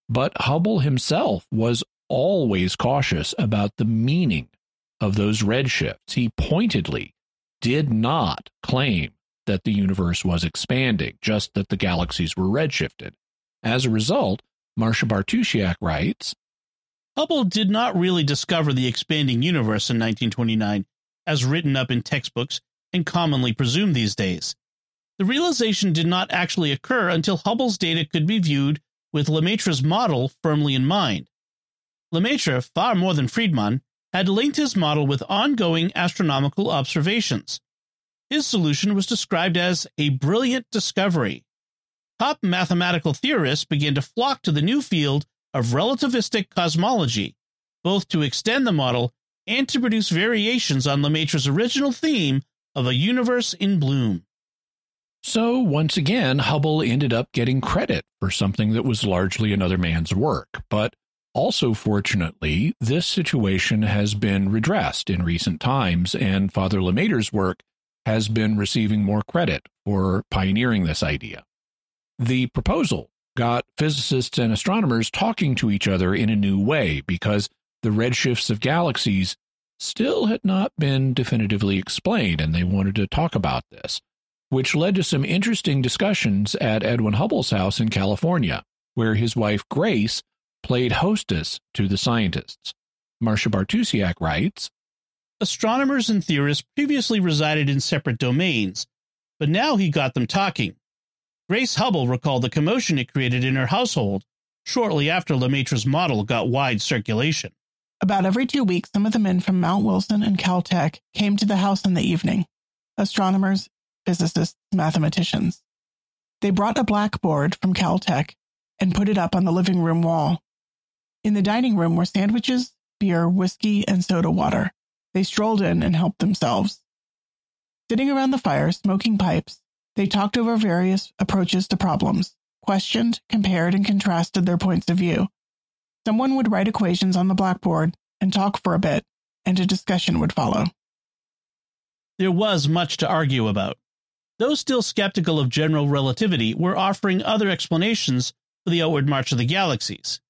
But Hubble himself was always cautious about the meaning of those redshifts. He pointedly did not claim that the universe was expanding, just that the galaxies were redshifted. As a result, Marcia Bartusiak writes Hubble did not really discover the expanding universe in 1929, as written up in textbooks and commonly presumed these days. The realization did not actually occur until Hubble's data could be viewed with Lemaitre's model firmly in mind. Lemaitre, far more than Friedmann, had linked his model with ongoing astronomical observations. His solution was described as a brilliant discovery. Top mathematical theorists began to flock to the new field of relativistic cosmology, both to extend the model and to produce variations on Lemaitre's original theme of a universe in bloom. So, once again, Hubble ended up getting credit for something that was largely another man's work. But also, fortunately, this situation has been redressed in recent times, and Father Lemaitre's work has been receiving more credit for pioneering this idea. The proposal got physicists and astronomers talking to each other in a new way because the redshifts of galaxies still had not been definitively explained, and they wanted to talk about this, which led to some interesting discussions at Edwin Hubble's house in California, where his wife Grace played hostess to the scientists. Marcia Bartusiak writes Astronomers and theorists previously resided in separate domains, but now he got them talking. Grace Hubble recalled the commotion it created in her household shortly after Lemaitre's model got wide circulation. About every two weeks, some of the men from Mount Wilson and Caltech came to the house in the evening astronomers, physicists, mathematicians. They brought a blackboard from Caltech and put it up on the living room wall. In the dining room were sandwiches, beer, whiskey, and soda water. They strolled in and helped themselves. Sitting around the fire, smoking pipes, they talked over various approaches to problems, questioned, compared, and contrasted their points of view. Someone would write equations on the blackboard and talk for a bit, and a discussion would follow. There was much to argue about. Those still skeptical of general relativity were offering other explanations for the outward march of the galaxies.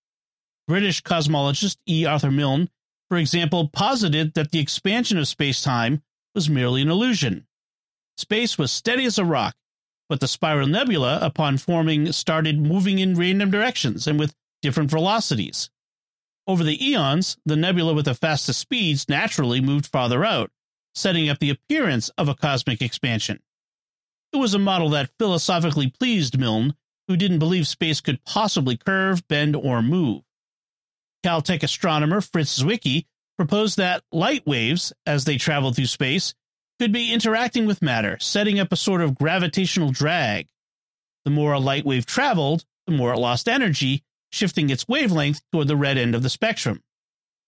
British cosmologist E. Arthur Milne, for example, posited that the expansion of space time was merely an illusion. Space was steady as a rock, but the spiral nebula, upon forming, started moving in random directions and with different velocities. Over the eons, the nebula with the fastest speeds naturally moved farther out, setting up the appearance of a cosmic expansion. It was a model that philosophically pleased Milne, who didn't believe space could possibly curve, bend, or move. Caltech astronomer Fritz Zwicky proposed that light waves, as they traveled through space, could be interacting with matter, setting up a sort of gravitational drag. The more a light wave traveled, the more it lost energy, shifting its wavelength toward the red end of the spectrum.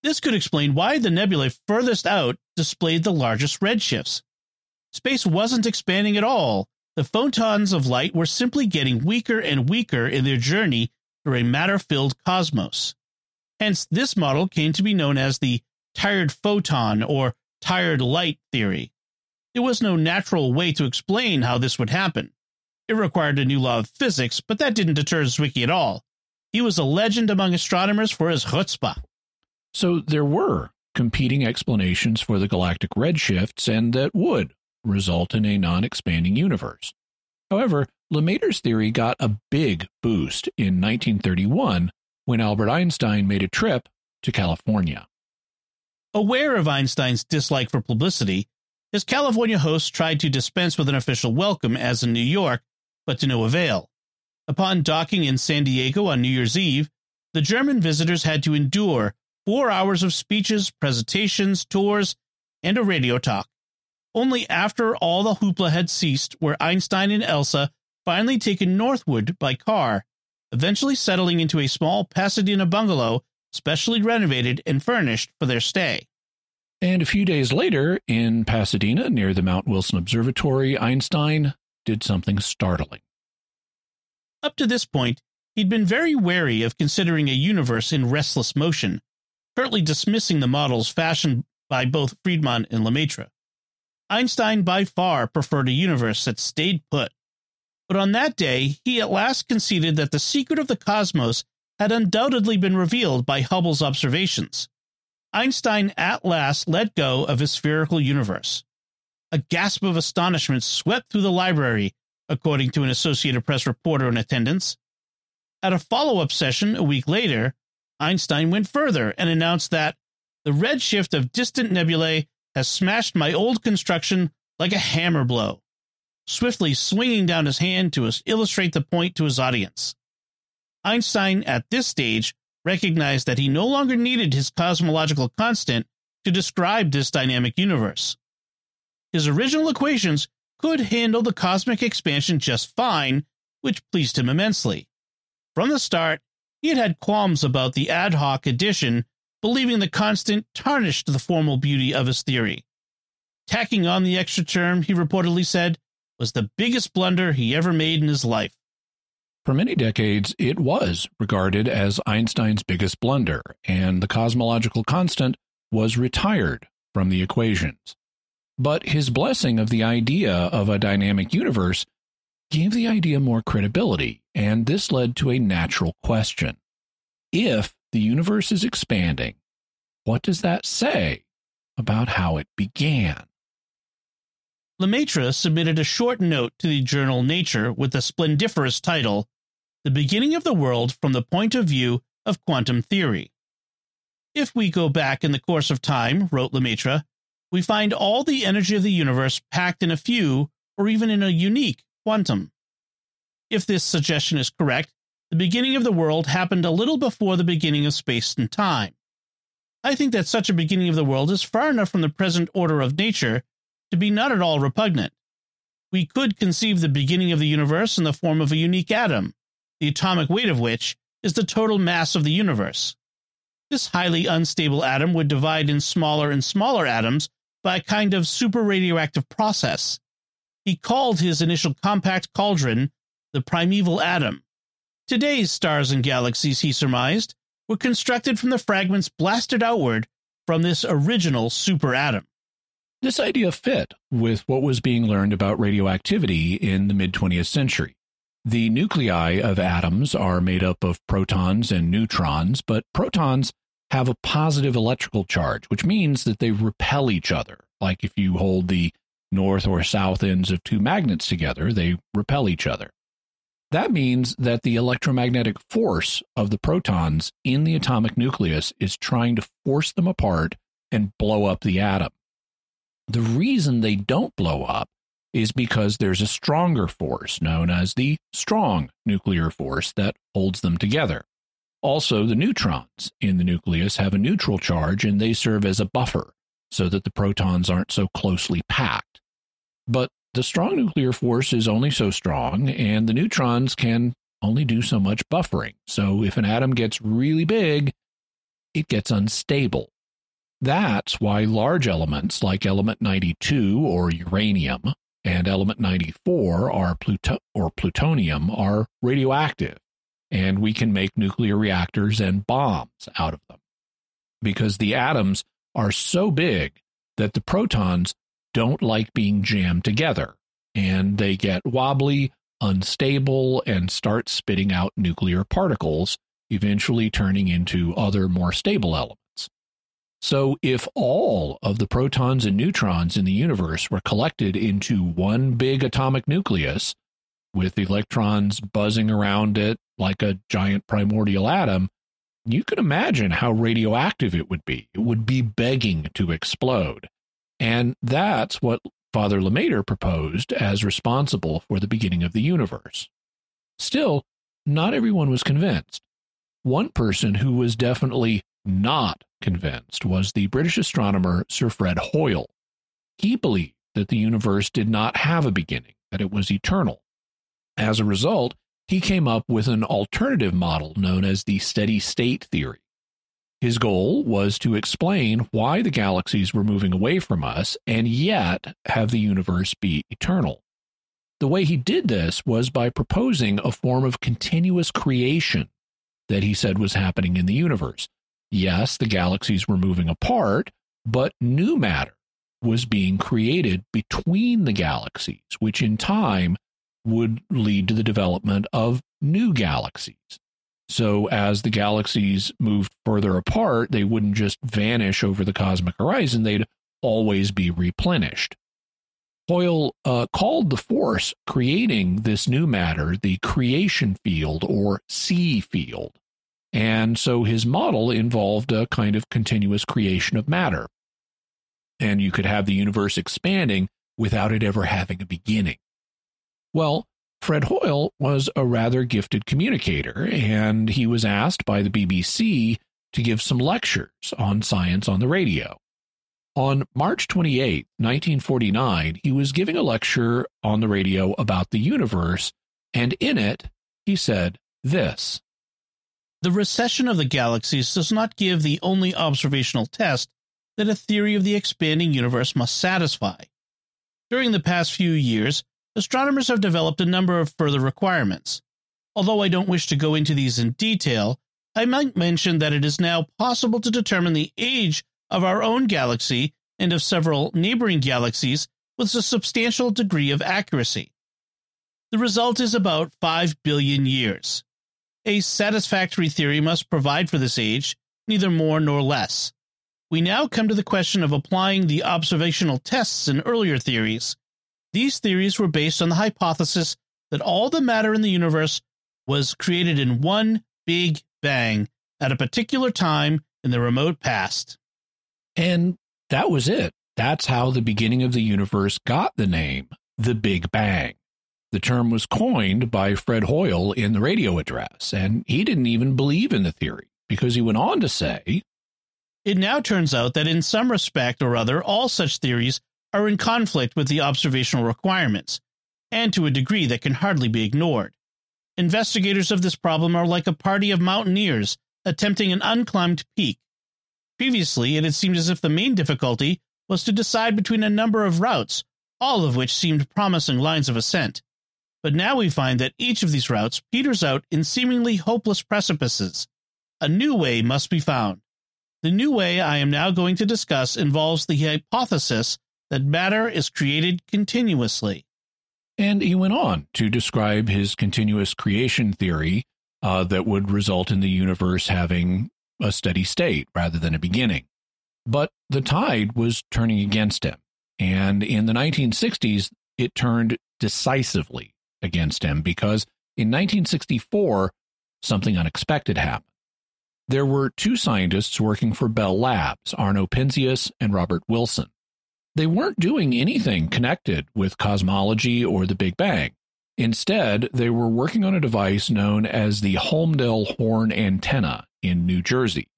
This could explain why the nebulae furthest out displayed the largest redshifts. Space wasn't expanding at all. The photons of light were simply getting weaker and weaker in their journey through a matter filled cosmos. Hence, this model came to be known as the tired photon or tired light theory. There was no natural way to explain how this would happen. It required a new law of physics, but that didn't deter Zwicky at all. He was a legend among astronomers for his chutzpah. So there were competing explanations for the galactic redshifts, and that would result in a non expanding universe. However, Lemaitre's theory got a big boost in 1931 when Albert Einstein made a trip to California. Aware of Einstein's dislike for publicity, his California host tried to dispense with an official welcome as in New York, but to no avail. Upon docking in San Diego on New Year's Eve, the German visitors had to endure four hours of speeches, presentations, tours, and a radio talk. Only after all the hoopla had ceased were Einstein and Elsa finally taken northward by car, eventually settling into a small Pasadena bungalow specially renovated and furnished for their stay. And a few days later, in Pasadena, near the Mount Wilson Observatory, Einstein did something startling. Up to this point, he'd been very wary of considering a universe in restless motion, curtly dismissing the models fashioned by both Friedmann and Lemaitre. Einstein by far preferred a universe that stayed put. But on that day, he at last conceded that the secret of the cosmos had undoubtedly been revealed by Hubble's observations. Einstein at last let go of his spherical universe. A gasp of astonishment swept through the library according to an Associated Press reporter in attendance. At a follow up session a week later, Einstein went further and announced that the redshift of distant nebulae has smashed my old construction like a hammer blow, swiftly swinging down his hand to illustrate the point to his audience. Einstein, at this stage, recognized that he no longer needed his cosmological constant to describe this dynamic universe. His original equations could handle the cosmic expansion just fine, which pleased him immensely. From the start, he had had qualms about the ad hoc addition, believing the constant tarnished the formal beauty of his theory. Tacking on the extra term, he reportedly said, was the biggest blunder he ever made in his life. For many decades, it was regarded as Einstein's biggest blunder, and the cosmological constant was retired from the equations. But his blessing of the idea of a dynamic universe gave the idea more credibility, and this led to a natural question. If the universe is expanding, what does that say about how it began? Lemaitre submitted a short note to the journal Nature with the splendiferous title, The Beginning of the World from the Point of View of Quantum Theory. If we go back in the course of time, wrote Lemaitre, we find all the energy of the universe packed in a few, or even in a unique, quantum. If this suggestion is correct, the beginning of the world happened a little before the beginning of space and time. I think that such a beginning of the world is far enough from the present order of nature to be not at all repugnant. We could conceive the beginning of the universe in the form of a unique atom, the atomic weight of which is the total mass of the universe. This highly unstable atom would divide in smaller and smaller atoms by a kind of super radioactive process. He called his initial compact cauldron the primeval atom. Today's stars and galaxies, he surmised, were constructed from the fragments blasted outward from this original superatom. This idea fit with what was being learned about radioactivity in the mid 20th century. The nuclei of atoms are made up of protons and neutrons, but protons have a positive electrical charge, which means that they repel each other. Like if you hold the north or south ends of two magnets together, they repel each other. That means that the electromagnetic force of the protons in the atomic nucleus is trying to force them apart and blow up the atom. The reason they don't blow up is because there's a stronger force known as the strong nuclear force that holds them together. Also, the neutrons in the nucleus have a neutral charge and they serve as a buffer so that the protons aren't so closely packed. But the strong nuclear force is only so strong, and the neutrons can only do so much buffering. So if an atom gets really big, it gets unstable. That's why large elements like element 92 or uranium and element 94 are Pluto- or plutonium are radioactive and we can make nuclear reactors and bombs out of them because the atoms are so big that the protons don't like being jammed together and they get wobbly, unstable, and start spitting out nuclear particles, eventually turning into other more stable elements. So, if all of the protons and neutrons in the universe were collected into one big atomic nucleus, with electrons buzzing around it like a giant primordial atom, you can imagine how radioactive it would be. It would be begging to explode. And that's what Father Lemaitre proposed as responsible for the beginning of the universe. Still, not everyone was convinced. One person who was definitely not convinced was the British astronomer Sir Fred Hoyle. He believed that the universe did not have a beginning, that it was eternal. As a result, he came up with an alternative model known as the steady state theory. His goal was to explain why the galaxies were moving away from us and yet have the universe be eternal. The way he did this was by proposing a form of continuous creation that he said was happening in the universe. Yes, the galaxies were moving apart, but new matter was being created between the galaxies, which in time would lead to the development of new galaxies. So, as the galaxies moved further apart, they wouldn't just vanish over the cosmic horizon, they'd always be replenished. Hoyle uh, called the force creating this new matter the creation field or C field. And so his model involved a kind of continuous creation of matter. And you could have the universe expanding without it ever having a beginning. Well, Fred Hoyle was a rather gifted communicator, and he was asked by the BBC to give some lectures on science on the radio. On March 28, 1949, he was giving a lecture on the radio about the universe, and in it, he said this The recession of the galaxies does not give the only observational test that a theory of the expanding universe must satisfy. During the past few years, astronomers have developed a number of further requirements. Although I don't wish to go into these in detail, I might mention that it is now possible to determine the age of our own galaxy and of several neighboring galaxies with a substantial degree of accuracy. The result is about 5 billion years. A satisfactory theory must provide for this age, neither more nor less. We now come to the question of applying the observational tests in earlier theories. These theories were based on the hypothesis that all the matter in the universe was created in one big bang at a particular time in the remote past. And that was it. That's how the beginning of the universe got the name, the Big Bang. The term was coined by Fred Hoyle in the radio address, and he didn't even believe in the theory because he went on to say It now turns out that in some respect or other, all such theories are in conflict with the observational requirements, and to a degree that can hardly be ignored. Investigators of this problem are like a party of mountaineers attempting an unclimbed peak. Previously, it had seemed as if the main difficulty was to decide between a number of routes, all of which seemed promising lines of ascent. But now we find that each of these routes peters out in seemingly hopeless precipices. A new way must be found. The new way I am now going to discuss involves the hypothesis that matter is created continuously. And he went on to describe his continuous creation theory uh, that would result in the universe having a steady state rather than a beginning. But the tide was turning against him. And in the 1960s, it turned decisively against him because in 1964, something unexpected happened. There were two scientists working for Bell Labs, Arno Penzias and Robert Wilson. They weren't doing anything connected with cosmology or the Big Bang. Instead, they were working on a device known as the Holmdel Horn Antenna in New Jersey.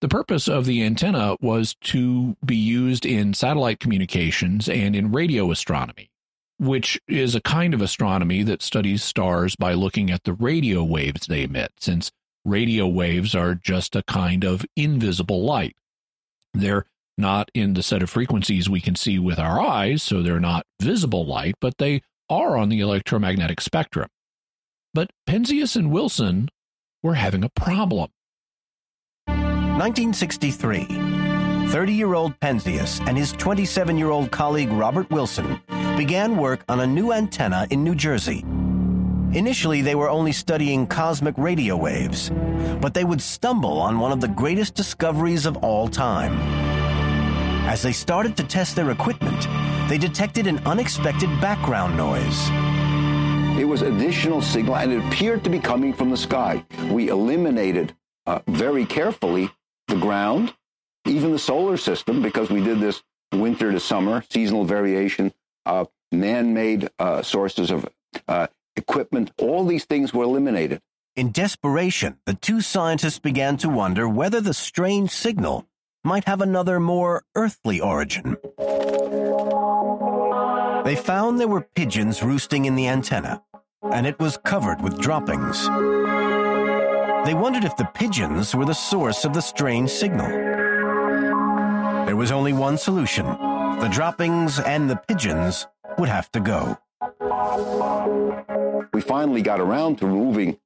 The purpose of the antenna was to be used in satellite communications and in radio astronomy, which is a kind of astronomy that studies stars by looking at the radio waves they emit, since radio waves are just a kind of invisible light. They're not in the set of frequencies we can see with our eyes, so they're not visible light, but they are on the electromagnetic spectrum. But Penzias and Wilson were having a problem. 1963. 30 year old Penzias and his 27 year old colleague Robert Wilson began work on a new antenna in New Jersey. Initially, they were only studying cosmic radio waves, but they would stumble on one of the greatest discoveries of all time. As they started to test their equipment, they detected an unexpected background noise. It was additional signal, and it appeared to be coming from the sky. We eliminated uh, very carefully the ground, even the solar system, because we did this winter to summer, seasonal variation, uh, man made uh, sources of uh, equipment. All these things were eliminated. In desperation, the two scientists began to wonder whether the strange signal might have another more earthly origin. They found there were pigeons roosting in the antenna, and it was covered with droppings. They wondered if the pigeons were the source of the strange signal. There was only one solution the droppings and the pigeons would have to go. We finally got around to removing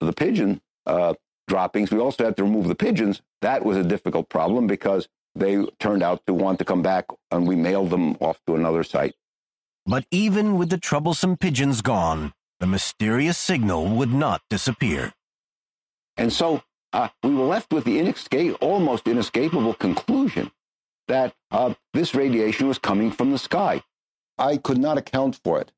the pigeon uh, droppings. We also had to remove the pigeons. That was a difficult problem because they turned out to want to come back and we mailed them off to another site. But even with the troublesome pigeons gone, the mysterious signal would not disappear. And so uh, we were left with the almost inescapable conclusion that uh, this radiation was coming from the sky. I could not account for it.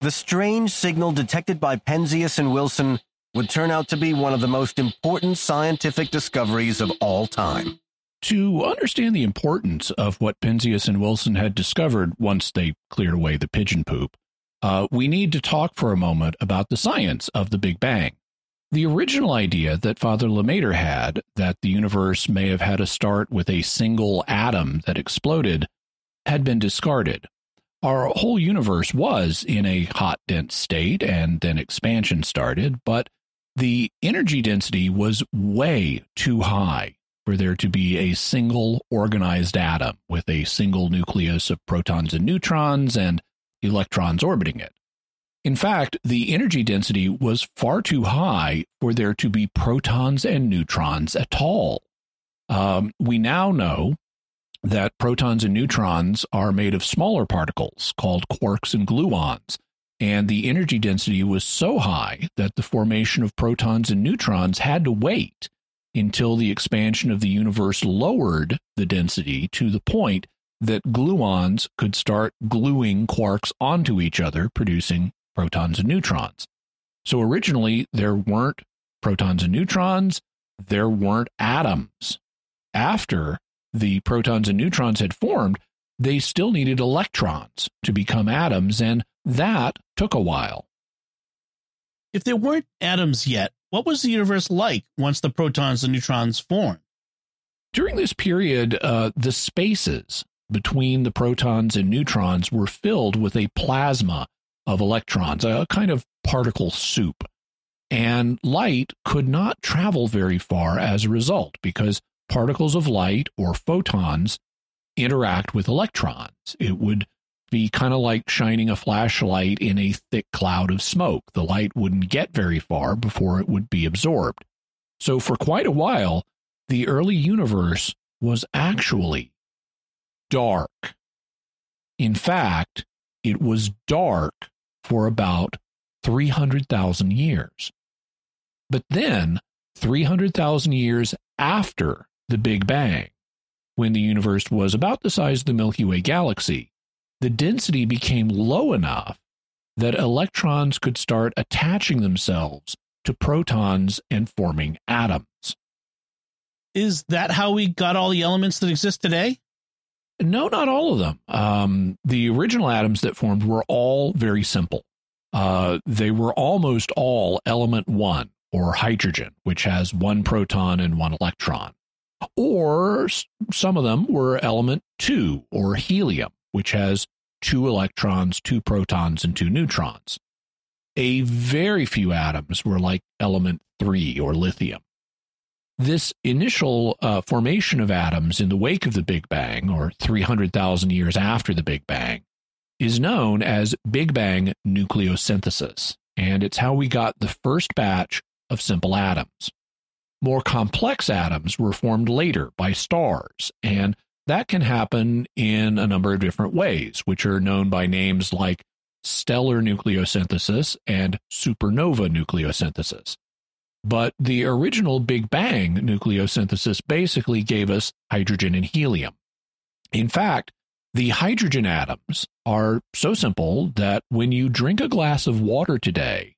The strange signal detected by Penzias and Wilson would turn out to be one of the most important scientific discoveries of all time. To understand the importance of what Penzias and Wilson had discovered once they cleared away the pigeon poop, uh, we need to talk for a moment about the science of the Big Bang. The original idea that Father Lemaître had, that the universe may have had a start with a single atom that exploded, had been discarded. Our whole universe was in a hot, dense state, and then expansion started, but the energy density was way too high for there to be a single organized atom with a single nucleus of protons and neutrons and electrons orbiting it. In fact, the energy density was far too high for there to be protons and neutrons at all. Um, we now know that protons and neutrons are made of smaller particles called quarks and gluons. And the energy density was so high that the formation of protons and neutrons had to wait until the expansion of the universe lowered the density to the point that gluons could start gluing quarks onto each other, producing protons and neutrons. So originally, there weren't protons and neutrons, there weren't atoms. After the protons and neutrons had formed, they still needed electrons to become atoms, and that took a while. If there weren't atoms yet, what was the universe like once the protons and neutrons formed? During this period, uh, the spaces between the protons and neutrons were filled with a plasma of electrons, a kind of particle soup. And light could not travel very far as a result because particles of light or photons interact with electrons. It would be kind of like shining a flashlight in a thick cloud of smoke. The light wouldn't get very far before it would be absorbed. So, for quite a while, the early universe was actually dark. In fact, it was dark for about 300,000 years. But then, 300,000 years after the Big Bang, when the universe was about the size of the Milky Way galaxy, the density became low enough that electrons could start attaching themselves to protons and forming atoms. Is that how we got all the elements that exist today? No, not all of them. Um, the original atoms that formed were all very simple. Uh, they were almost all element one or hydrogen, which has one proton and one electron. Or some of them were element two or helium, which has two electrons, two protons, and two neutrons. A very few atoms were like element three or lithium. This initial uh, formation of atoms in the wake of the Big Bang, or 300,000 years after the Big Bang, is known as Big Bang nucleosynthesis, and it's how we got the first batch of simple atoms. More complex atoms were formed later by stars, and that can happen in a number of different ways, which are known by names like stellar nucleosynthesis and supernova nucleosynthesis. But the original Big Bang nucleosynthesis basically gave us hydrogen and helium. In fact, the hydrogen atoms are so simple that when you drink a glass of water today,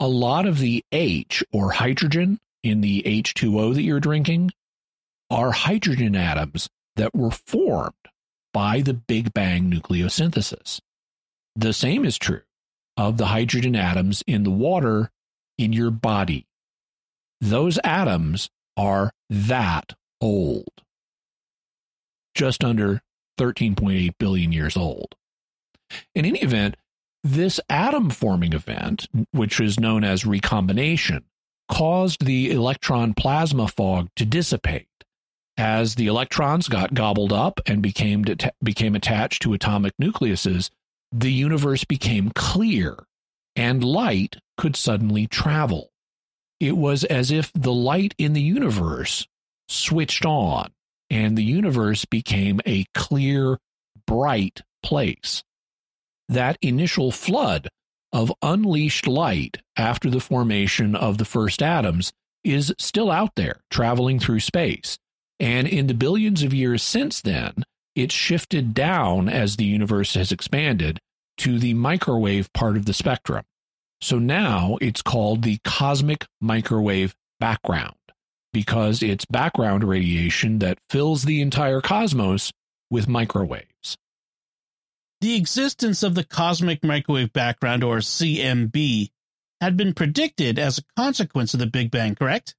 a lot of the H or hydrogen in the H2O that you're drinking are hydrogen atoms that were formed by the Big Bang nucleosynthesis. The same is true of the hydrogen atoms in the water in your body. Those atoms are that old. Just under 13.8 billion years old. In any event, this atom forming event, which is known as recombination, caused the electron plasma fog to dissipate. As the electrons got gobbled up and became, became attached to atomic nucleuses, the universe became clear and light could suddenly travel. It was as if the light in the universe switched on and the universe became a clear, bright place. That initial flood of unleashed light after the formation of the first atoms is still out there, traveling through space. And in the billions of years since then, it's shifted down as the universe has expanded to the microwave part of the spectrum. So now it's called the cosmic microwave background because it's background radiation that fills the entire cosmos with microwaves. The existence of the cosmic microwave background, or CMB, had been predicted as a consequence of the Big Bang, correct?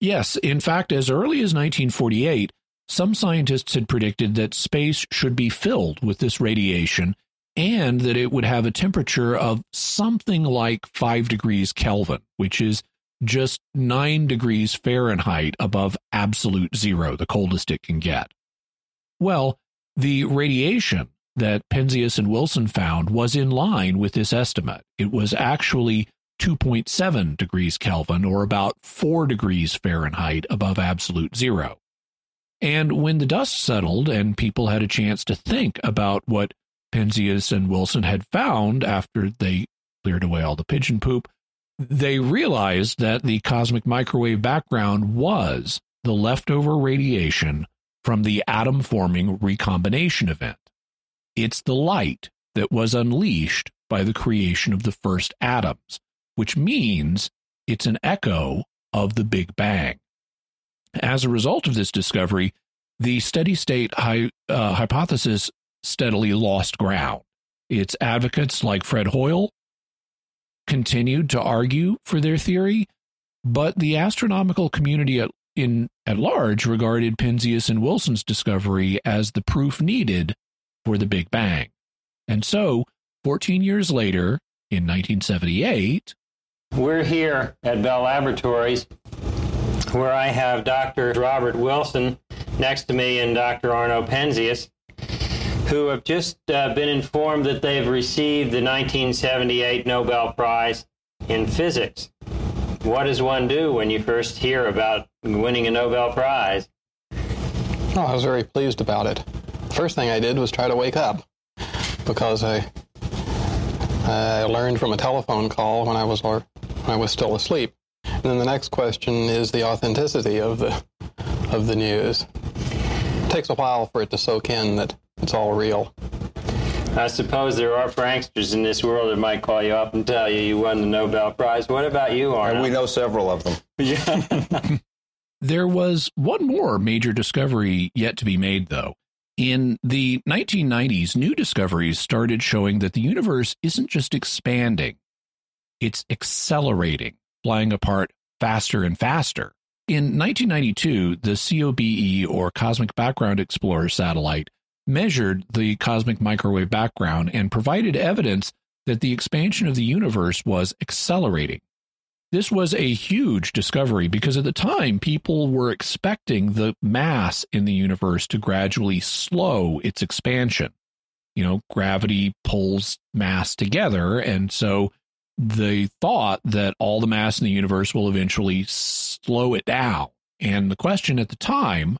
Yes. In fact, as early as 1948, some scientists had predicted that space should be filled with this radiation and that it would have a temperature of something like 5 degrees Kelvin, which is just 9 degrees Fahrenheit above absolute zero, the coldest it can get. Well, the radiation that Penzias and Wilson found was in line with this estimate. It was actually 2.7 degrees Kelvin, or about 4 degrees Fahrenheit above absolute zero. And when the dust settled and people had a chance to think about what Penzias and Wilson had found after they cleared away all the pigeon poop, they realized that the cosmic microwave background was the leftover radiation from the atom forming recombination event. It's the light that was unleashed by the creation of the first atoms, which means it's an echo of the Big Bang. As a result of this discovery, the steady state hy- uh, hypothesis steadily lost ground. Its advocates, like Fred Hoyle, continued to argue for their theory, but the astronomical community at, in, at large regarded Penzias and Wilson's discovery as the proof needed for the Big Bang. And so, 14 years later, in 1978, we're here at Bell Laboratories where I have Dr. Robert Wilson next to me and Dr. Arno Penzias, who have just uh, been informed that they've received the 1978 Nobel Prize in Physics. What does one do when you first hear about winning a Nobel Prize? Oh, I was very pleased about it. First thing I did was try to wake up because I I learned from a telephone call when I was when I was still asleep. And then the next question is the authenticity of the of the news. It takes a while for it to soak in that it's all real. I suppose there are pranksters in this world that might call you up and tell you you won the Nobel Prize. What about you, Arno? And we know several of them. Yeah. there was one more major discovery yet to be made, though. In the 1990s, new discoveries started showing that the universe isn't just expanding, it's accelerating, flying apart faster and faster. In 1992, the COBE, or Cosmic Background Explorer satellite, measured the cosmic microwave background and provided evidence that the expansion of the universe was accelerating. This was a huge discovery because at the time people were expecting the mass in the universe to gradually slow its expansion. You know, gravity pulls mass together. And so they thought that all the mass in the universe will eventually slow it down. And the question at the time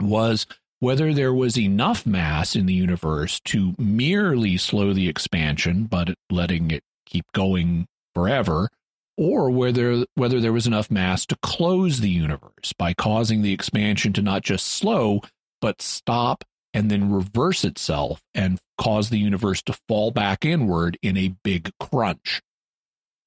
was whether there was enough mass in the universe to merely slow the expansion, but letting it keep going forever, or whether whether there was enough mass to close the universe by causing the expansion to not just slow but stop and then reverse itself and cause the universe to fall back inward in a big crunch.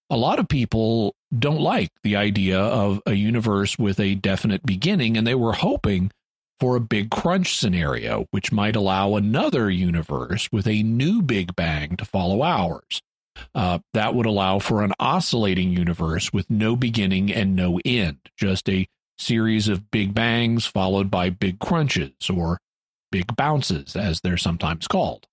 A lot of people don't like the idea of a universe with a definite beginning, and they were hoping for a big crunch scenario, which might allow another universe with a new Big Bang to follow ours. Uh, that would allow for an oscillating universe with no beginning and no end, just a series of big bangs followed by big crunches or big bounces, as they're sometimes called.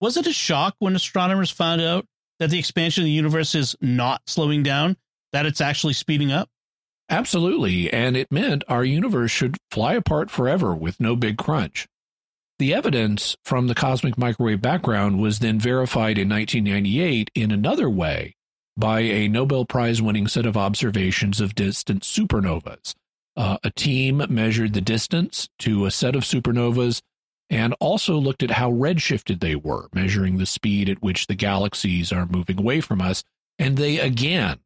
Was it a shock when astronomers found out that the expansion of the universe is not slowing down, that it's actually speeding up? Absolutely, and it meant our universe should fly apart forever with no big crunch. The evidence from the cosmic microwave background was then verified in 1998 in another way by a Nobel Prize winning set of observations of distant supernovas. Uh, a team measured the distance to a set of supernovas and also looked at how redshifted they were, measuring the speed at which the galaxies are moving away from us. And they again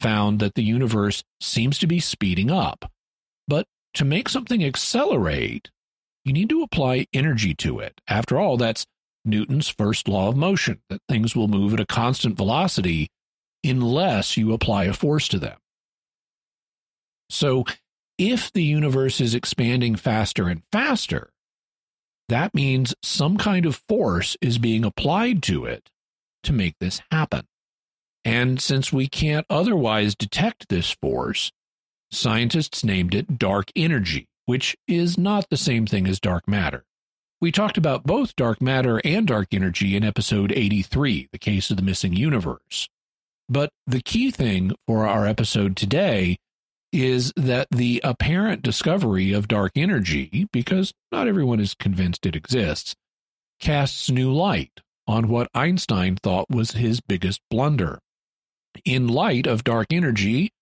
found that the universe seems to be speeding up. But to make something accelerate, you need to apply energy to it. After all, that's Newton's first law of motion that things will move at a constant velocity unless you apply a force to them. So, if the universe is expanding faster and faster, that means some kind of force is being applied to it to make this happen. And since we can't otherwise detect this force, scientists named it dark energy, which is not the same thing as dark matter. We talked about both dark matter and dark energy in episode 83, The Case of the Missing Universe. But the key thing for our episode today is that the apparent discovery of dark energy, because not everyone is convinced it exists, casts new light on what Einstein thought was his biggest blunder. In light of dark energy,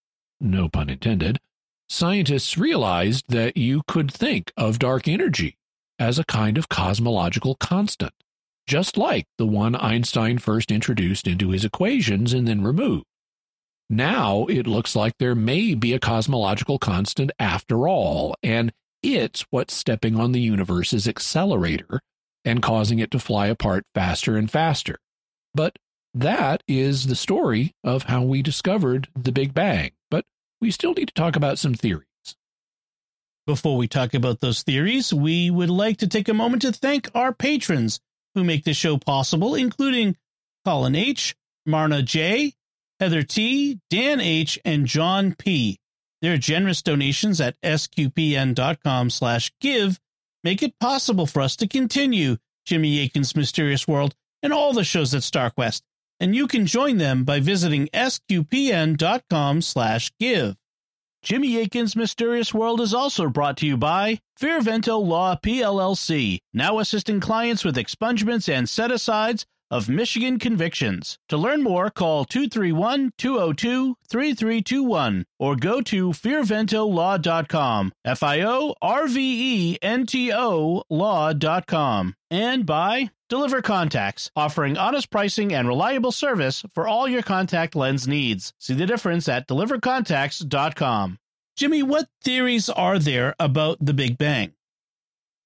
no pun intended, scientists realized that you could think of dark energy as a kind of cosmological constant, just like the one Einstein first introduced into his equations and then removed. Now it looks like there may be a cosmological constant after all, and it's what's stepping on the universe's accelerator and causing it to fly apart faster and faster. But that is the story of how we discovered the Big Bang. But we still need to talk about some theories. Before we talk about those theories, we would like to take a moment to thank our patrons who make this show possible, including Colin H., Marna J., Heather T., Dan H., and John P. Their generous donations at sqpn.com slash give make it possible for us to continue Jimmy Akin's Mysterious World and all the shows at StarQuest, and you can join them by visiting sqpn.com slash give. Jimmy Akin's Mysterious World is also brought to you by Fiorvento Law PLLC, now assisting clients with expungements and set-asides of Michigan convictions. To learn more, call 231-202-3321 or go to fiorventolaw.com. F-I-O-R-V-E-N-T-O law.com. And by Deliver Contacts, offering honest pricing and reliable service for all your contact lens needs. See the difference at delivercontacts.com. Jimmy, what theories are there about the Big Bang?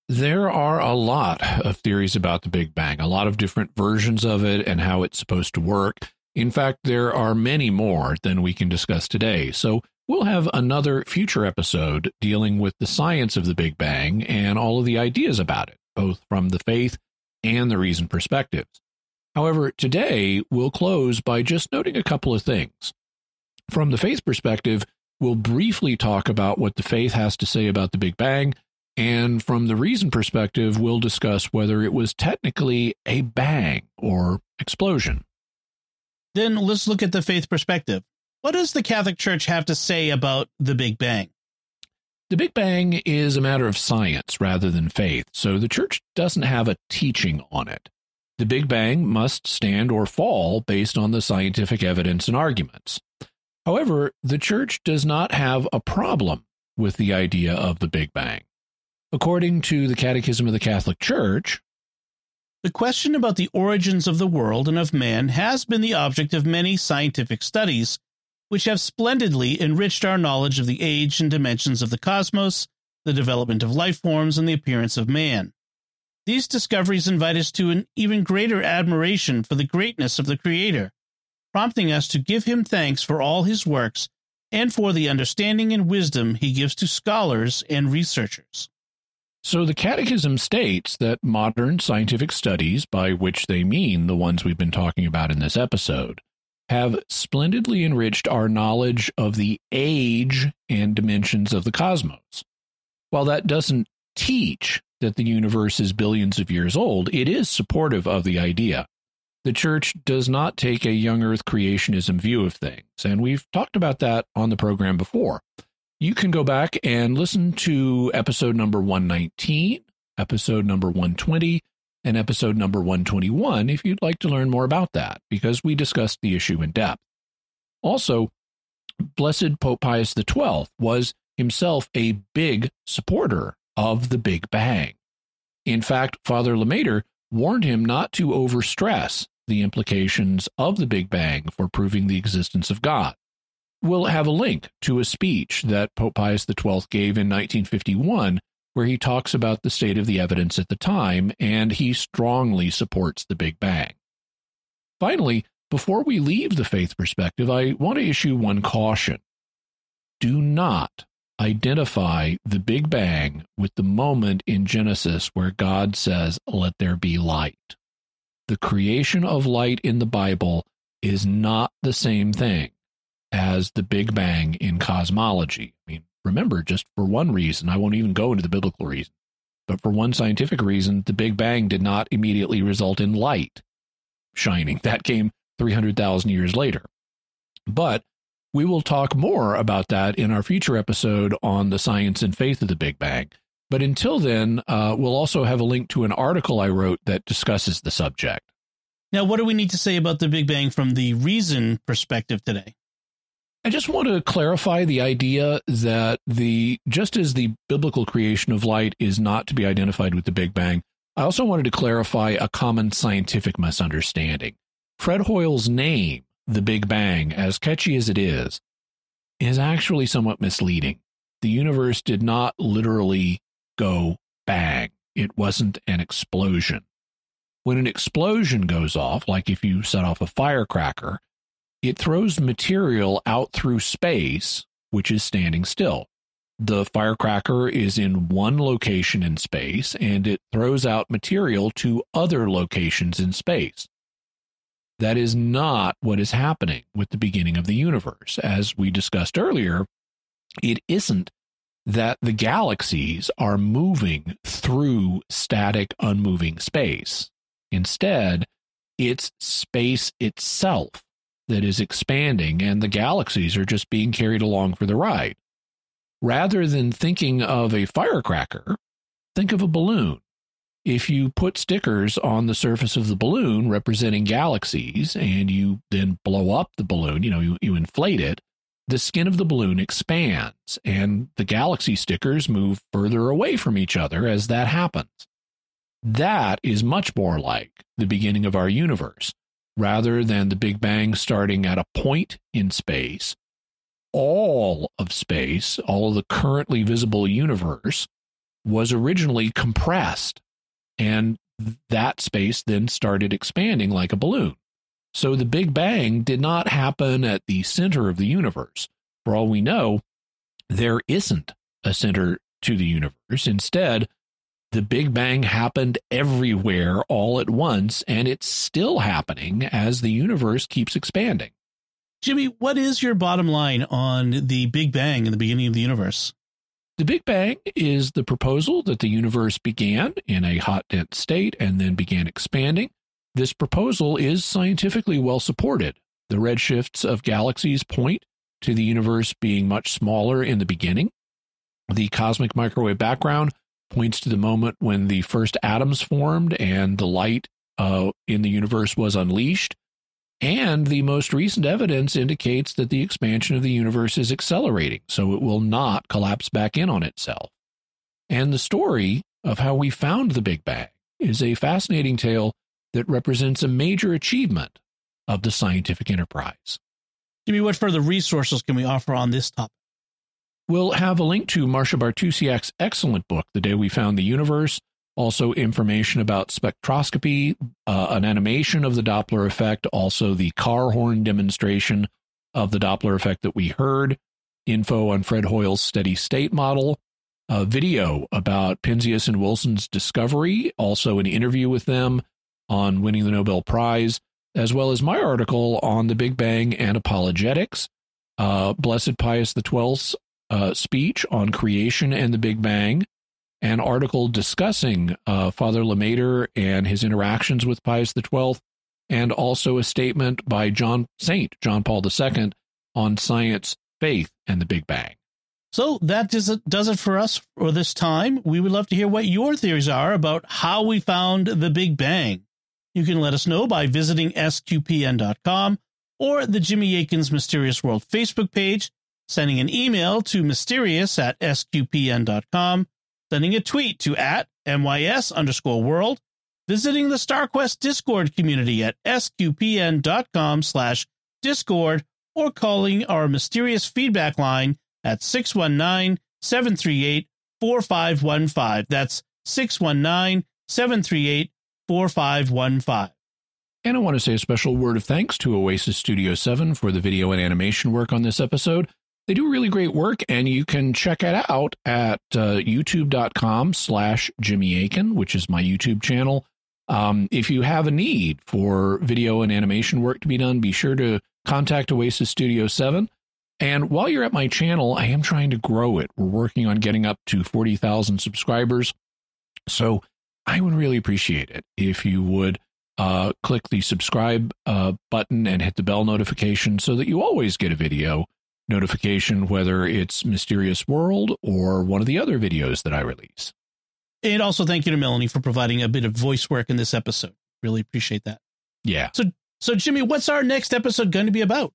There are a lot of theories about the Big Bang, a lot of different versions of it and how it's supposed to work. In fact, there are many more than we can discuss today. So we'll have another future episode dealing with the science of the Big Bang and all of the ideas about it, both from the faith and the reason perspectives. However, today we'll close by just noting a couple of things. From the faith perspective, we'll briefly talk about what the faith has to say about the Big Bang and from the reason perspective, we'll discuss whether it was technically a bang or explosion. Then let's look at the faith perspective. What does the Catholic Church have to say about the Big Bang? The Big Bang is a matter of science rather than faith, so the Church doesn't have a teaching on it. The Big Bang must stand or fall based on the scientific evidence and arguments. However, the Church does not have a problem with the idea of the Big Bang. According to the Catechism of the Catholic Church, the question about the origins of the world and of man has been the object of many scientific studies, which have splendidly enriched our knowledge of the age and dimensions of the cosmos, the development of life forms, and the appearance of man. These discoveries invite us to an even greater admiration for the greatness of the Creator, prompting us to give him thanks for all his works and for the understanding and wisdom he gives to scholars and researchers. So the Catechism states that modern scientific studies, by which they mean the ones we've been talking about in this episode, have splendidly enriched our knowledge of the age and dimensions of the cosmos. While that doesn't teach that the universe is billions of years old, it is supportive of the idea. The church does not take a young earth creationism view of things, and we've talked about that on the program before you can go back and listen to episode number 119, episode number 120, and episode number 121 if you'd like to learn more about that, because we discussed the issue in depth. Also, Blessed Pope Pius XII was himself a big supporter of the Big Bang. In fact, Father Lemaître warned him not to overstress the implications of the Big Bang for proving the existence of God we'll have a link to a speech that Pope Pius XII gave in 1951 where he talks about the state of the evidence at the time and he strongly supports the Big Bang. Finally, before we leave the faith perspective, I want to issue one caution. Do not identify the Big Bang with the moment in Genesis where God says, Let there be light. The creation of light in the Bible is not the same thing as the Big Bang in cosmology. I mean, remember, just for one reason, I won't even go into the biblical reason, but for one scientific reason, the Big Bang did not immediately result in light shining. That came 300,000 years later. But we will talk more about that in our future episode on the science and faith of the Big Bang. But until then, uh, we'll also have a link to an article I wrote that discusses the subject. Now, what do we need to say about the Big Bang from the reason perspective today? I just want to clarify the idea that the just as the biblical creation of light is not to be identified with the Big Bang, I also wanted to clarify a common scientific misunderstanding. Fred Hoyle's name, the Big Bang, as catchy as it is, is actually somewhat misleading. The universe did not literally go bang. It wasn't an explosion. When an explosion goes off, like if you set off a firecracker, it throws material out through space, which is standing still. The firecracker is in one location in space and it throws out material to other locations in space. That is not what is happening with the beginning of the universe. As we discussed earlier, it isn't that the galaxies are moving through static, unmoving space. Instead, it's space itself that is expanding, and the galaxies are just being carried along for the ride. Rather than thinking of a firecracker, think of a balloon. If you put stickers on the surface of the balloon representing galaxies and you then blow up the balloon, you know, you, you inflate it, the skin of the balloon expands and the galaxy stickers move further away from each other as that happens. That is much more like the beginning of our universe. Rather than the Big Bang starting at a point in space, all of space, all of the currently visible universe, was originally compressed. And that space then started expanding like a balloon. So the Big Bang did not happen at the center of the universe. For all we know, there isn't a center to the universe. Instead, the Big Bang happened everywhere all at once, and it's still happening as the universe keeps expanding. Jimmy, what is your bottom line on the Big Bang in the beginning of the universe? The Big Bang is the proposal that the universe began in a hot, dense state and then began expanding. This proposal is scientifically well supported. The redshifts of galaxies point to the universe being much smaller in the beginning. The cosmic microwave background points to the moment when the first atoms formed and the light uh, in the universe was unleashed. And the most recent evidence indicates that the expansion of the universe is accelerating, so it will not collapse back in on itself. And the story of how we found the Big Bang is a fascinating tale that represents a major achievement of the scientific enterprise. Jimmy, what further resources can we offer on this topic? We'll have a link to Marcia Bartusiak's excellent book, The Day We Found the Universe, also information about spectroscopy, uh, an animation of the Doppler effect, also the car horn demonstration of the Doppler effect that we heard, info on Fred Hoyle's steady state model, a video about Penzias and Wilson's discovery, also an interview with them on winning the Nobel Prize, as well as my article on the Big Bang and apologetics, uh, Blessed Pius XII's uh, speech on creation and the Big Bang, an article discussing uh, Father Lemaître and his interactions with Pius XII, and also a statement by John Saint John Paul II on science, faith, and the Big Bang. So that does it, does it for us for this time. We would love to hear what your theories are about how we found the Big Bang. You can let us know by visiting sqpn.com or the Jimmy Akin's Mysterious World Facebook page, sending an email to mysterious at sqpn.com, sending a tweet to at mys underscore world, visiting the StarQuest Discord community at sqpn.com slash discord, or calling our mysterious feedback line at 619 738 4515. That's 619 738 4515. And I want to say a special word of thanks to Oasis Studio 7 for the video and animation work on this episode. They do really great work, and you can check it out at uh, youtube.com slash Jimmy Akin, which is my YouTube channel. Um, if you have a need for video and animation work to be done, be sure to contact Oasis Studio 7. And while you're at my channel, I am trying to grow it. We're working on getting up to 40,000 subscribers. So I would really appreciate it if you would uh, click the subscribe uh, button and hit the bell notification so that you always get a video notification, whether it's Mysterious World or one of the other videos that I release. And also thank you to Melanie for providing a bit of voice work in this episode. Really appreciate that. Yeah. So, so Jimmy, what's our next episode going to be about?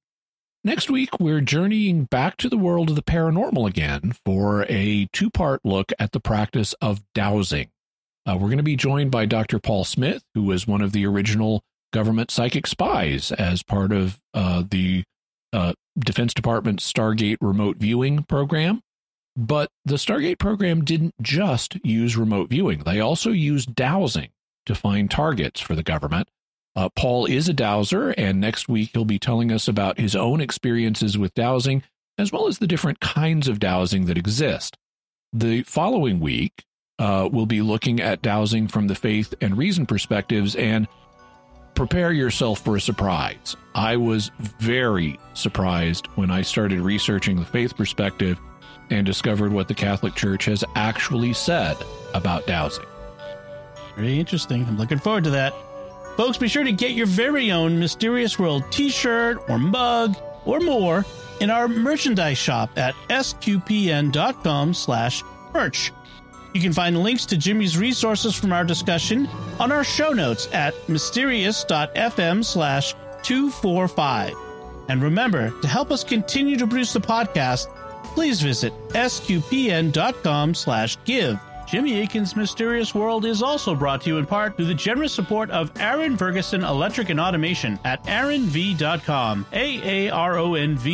Next week, we're journeying back to the world of the paranormal again for a two part look at the practice of dowsing. Uh, we're going to be joined by Dr. Paul Smith, who was one of the original government psychic spies as part of uh, the uh, Defense Department's Stargate remote viewing program. But the Stargate program didn't just use remote viewing, they also used dowsing to find targets for the government. Uh, Paul is a dowser, and next week he'll be telling us about his own experiences with dowsing, as well as the different kinds of dowsing that exist. The following week, uh, we'll be looking at dowsing from the faith and reason perspectives, and prepare yourself for a surprise. I was very surprised when I started researching the faith perspective and discovered what the Catholic Church has actually said about dowsing. Very interesting. I'm looking forward to that. Folks, be sure to get your very own Mysterious World t shirt or mug or more in our merchandise shop at sqpn.com slash merch. You can find links to Jimmy's resources from our discussion on our show notes at mysterious.fm slash 245. And remember, to help us continue to produce the podcast, please visit sqpn.com slash give. Jimmy Akin's Mysterious World is also brought to you in part through the generous support of Aaron Ferguson Electric and Automation at aaronv.com, A-A-R-O-N-V.com,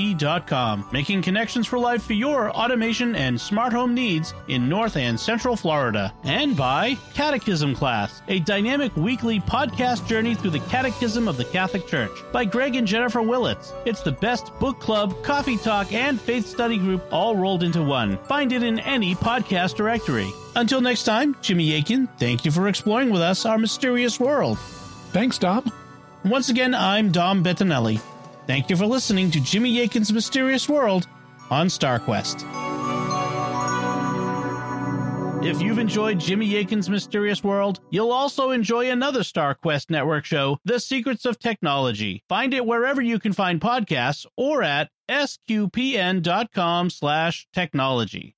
making connections for life for your automation and smart home needs in North and Central Florida. And by Catechism Class, a dynamic weekly podcast journey through the Catechism of the Catholic Church by Greg and Jennifer Willits. It's the best book club, coffee talk, and faith study group all rolled into one. Find it in any podcast directory. Until next time, Jimmy Akin, thank you for exploring with us our mysterious world. Thanks, Dom. Once again, I'm Dom Bettinelli. Thank you for listening to Jimmy Akin's Mysterious World on StarQuest. If you've enjoyed Jimmy Akin's Mysterious World, you'll also enjoy another StarQuest network show, The Secrets of Technology. Find it wherever you can find podcasts or at sqpn.com slash technology.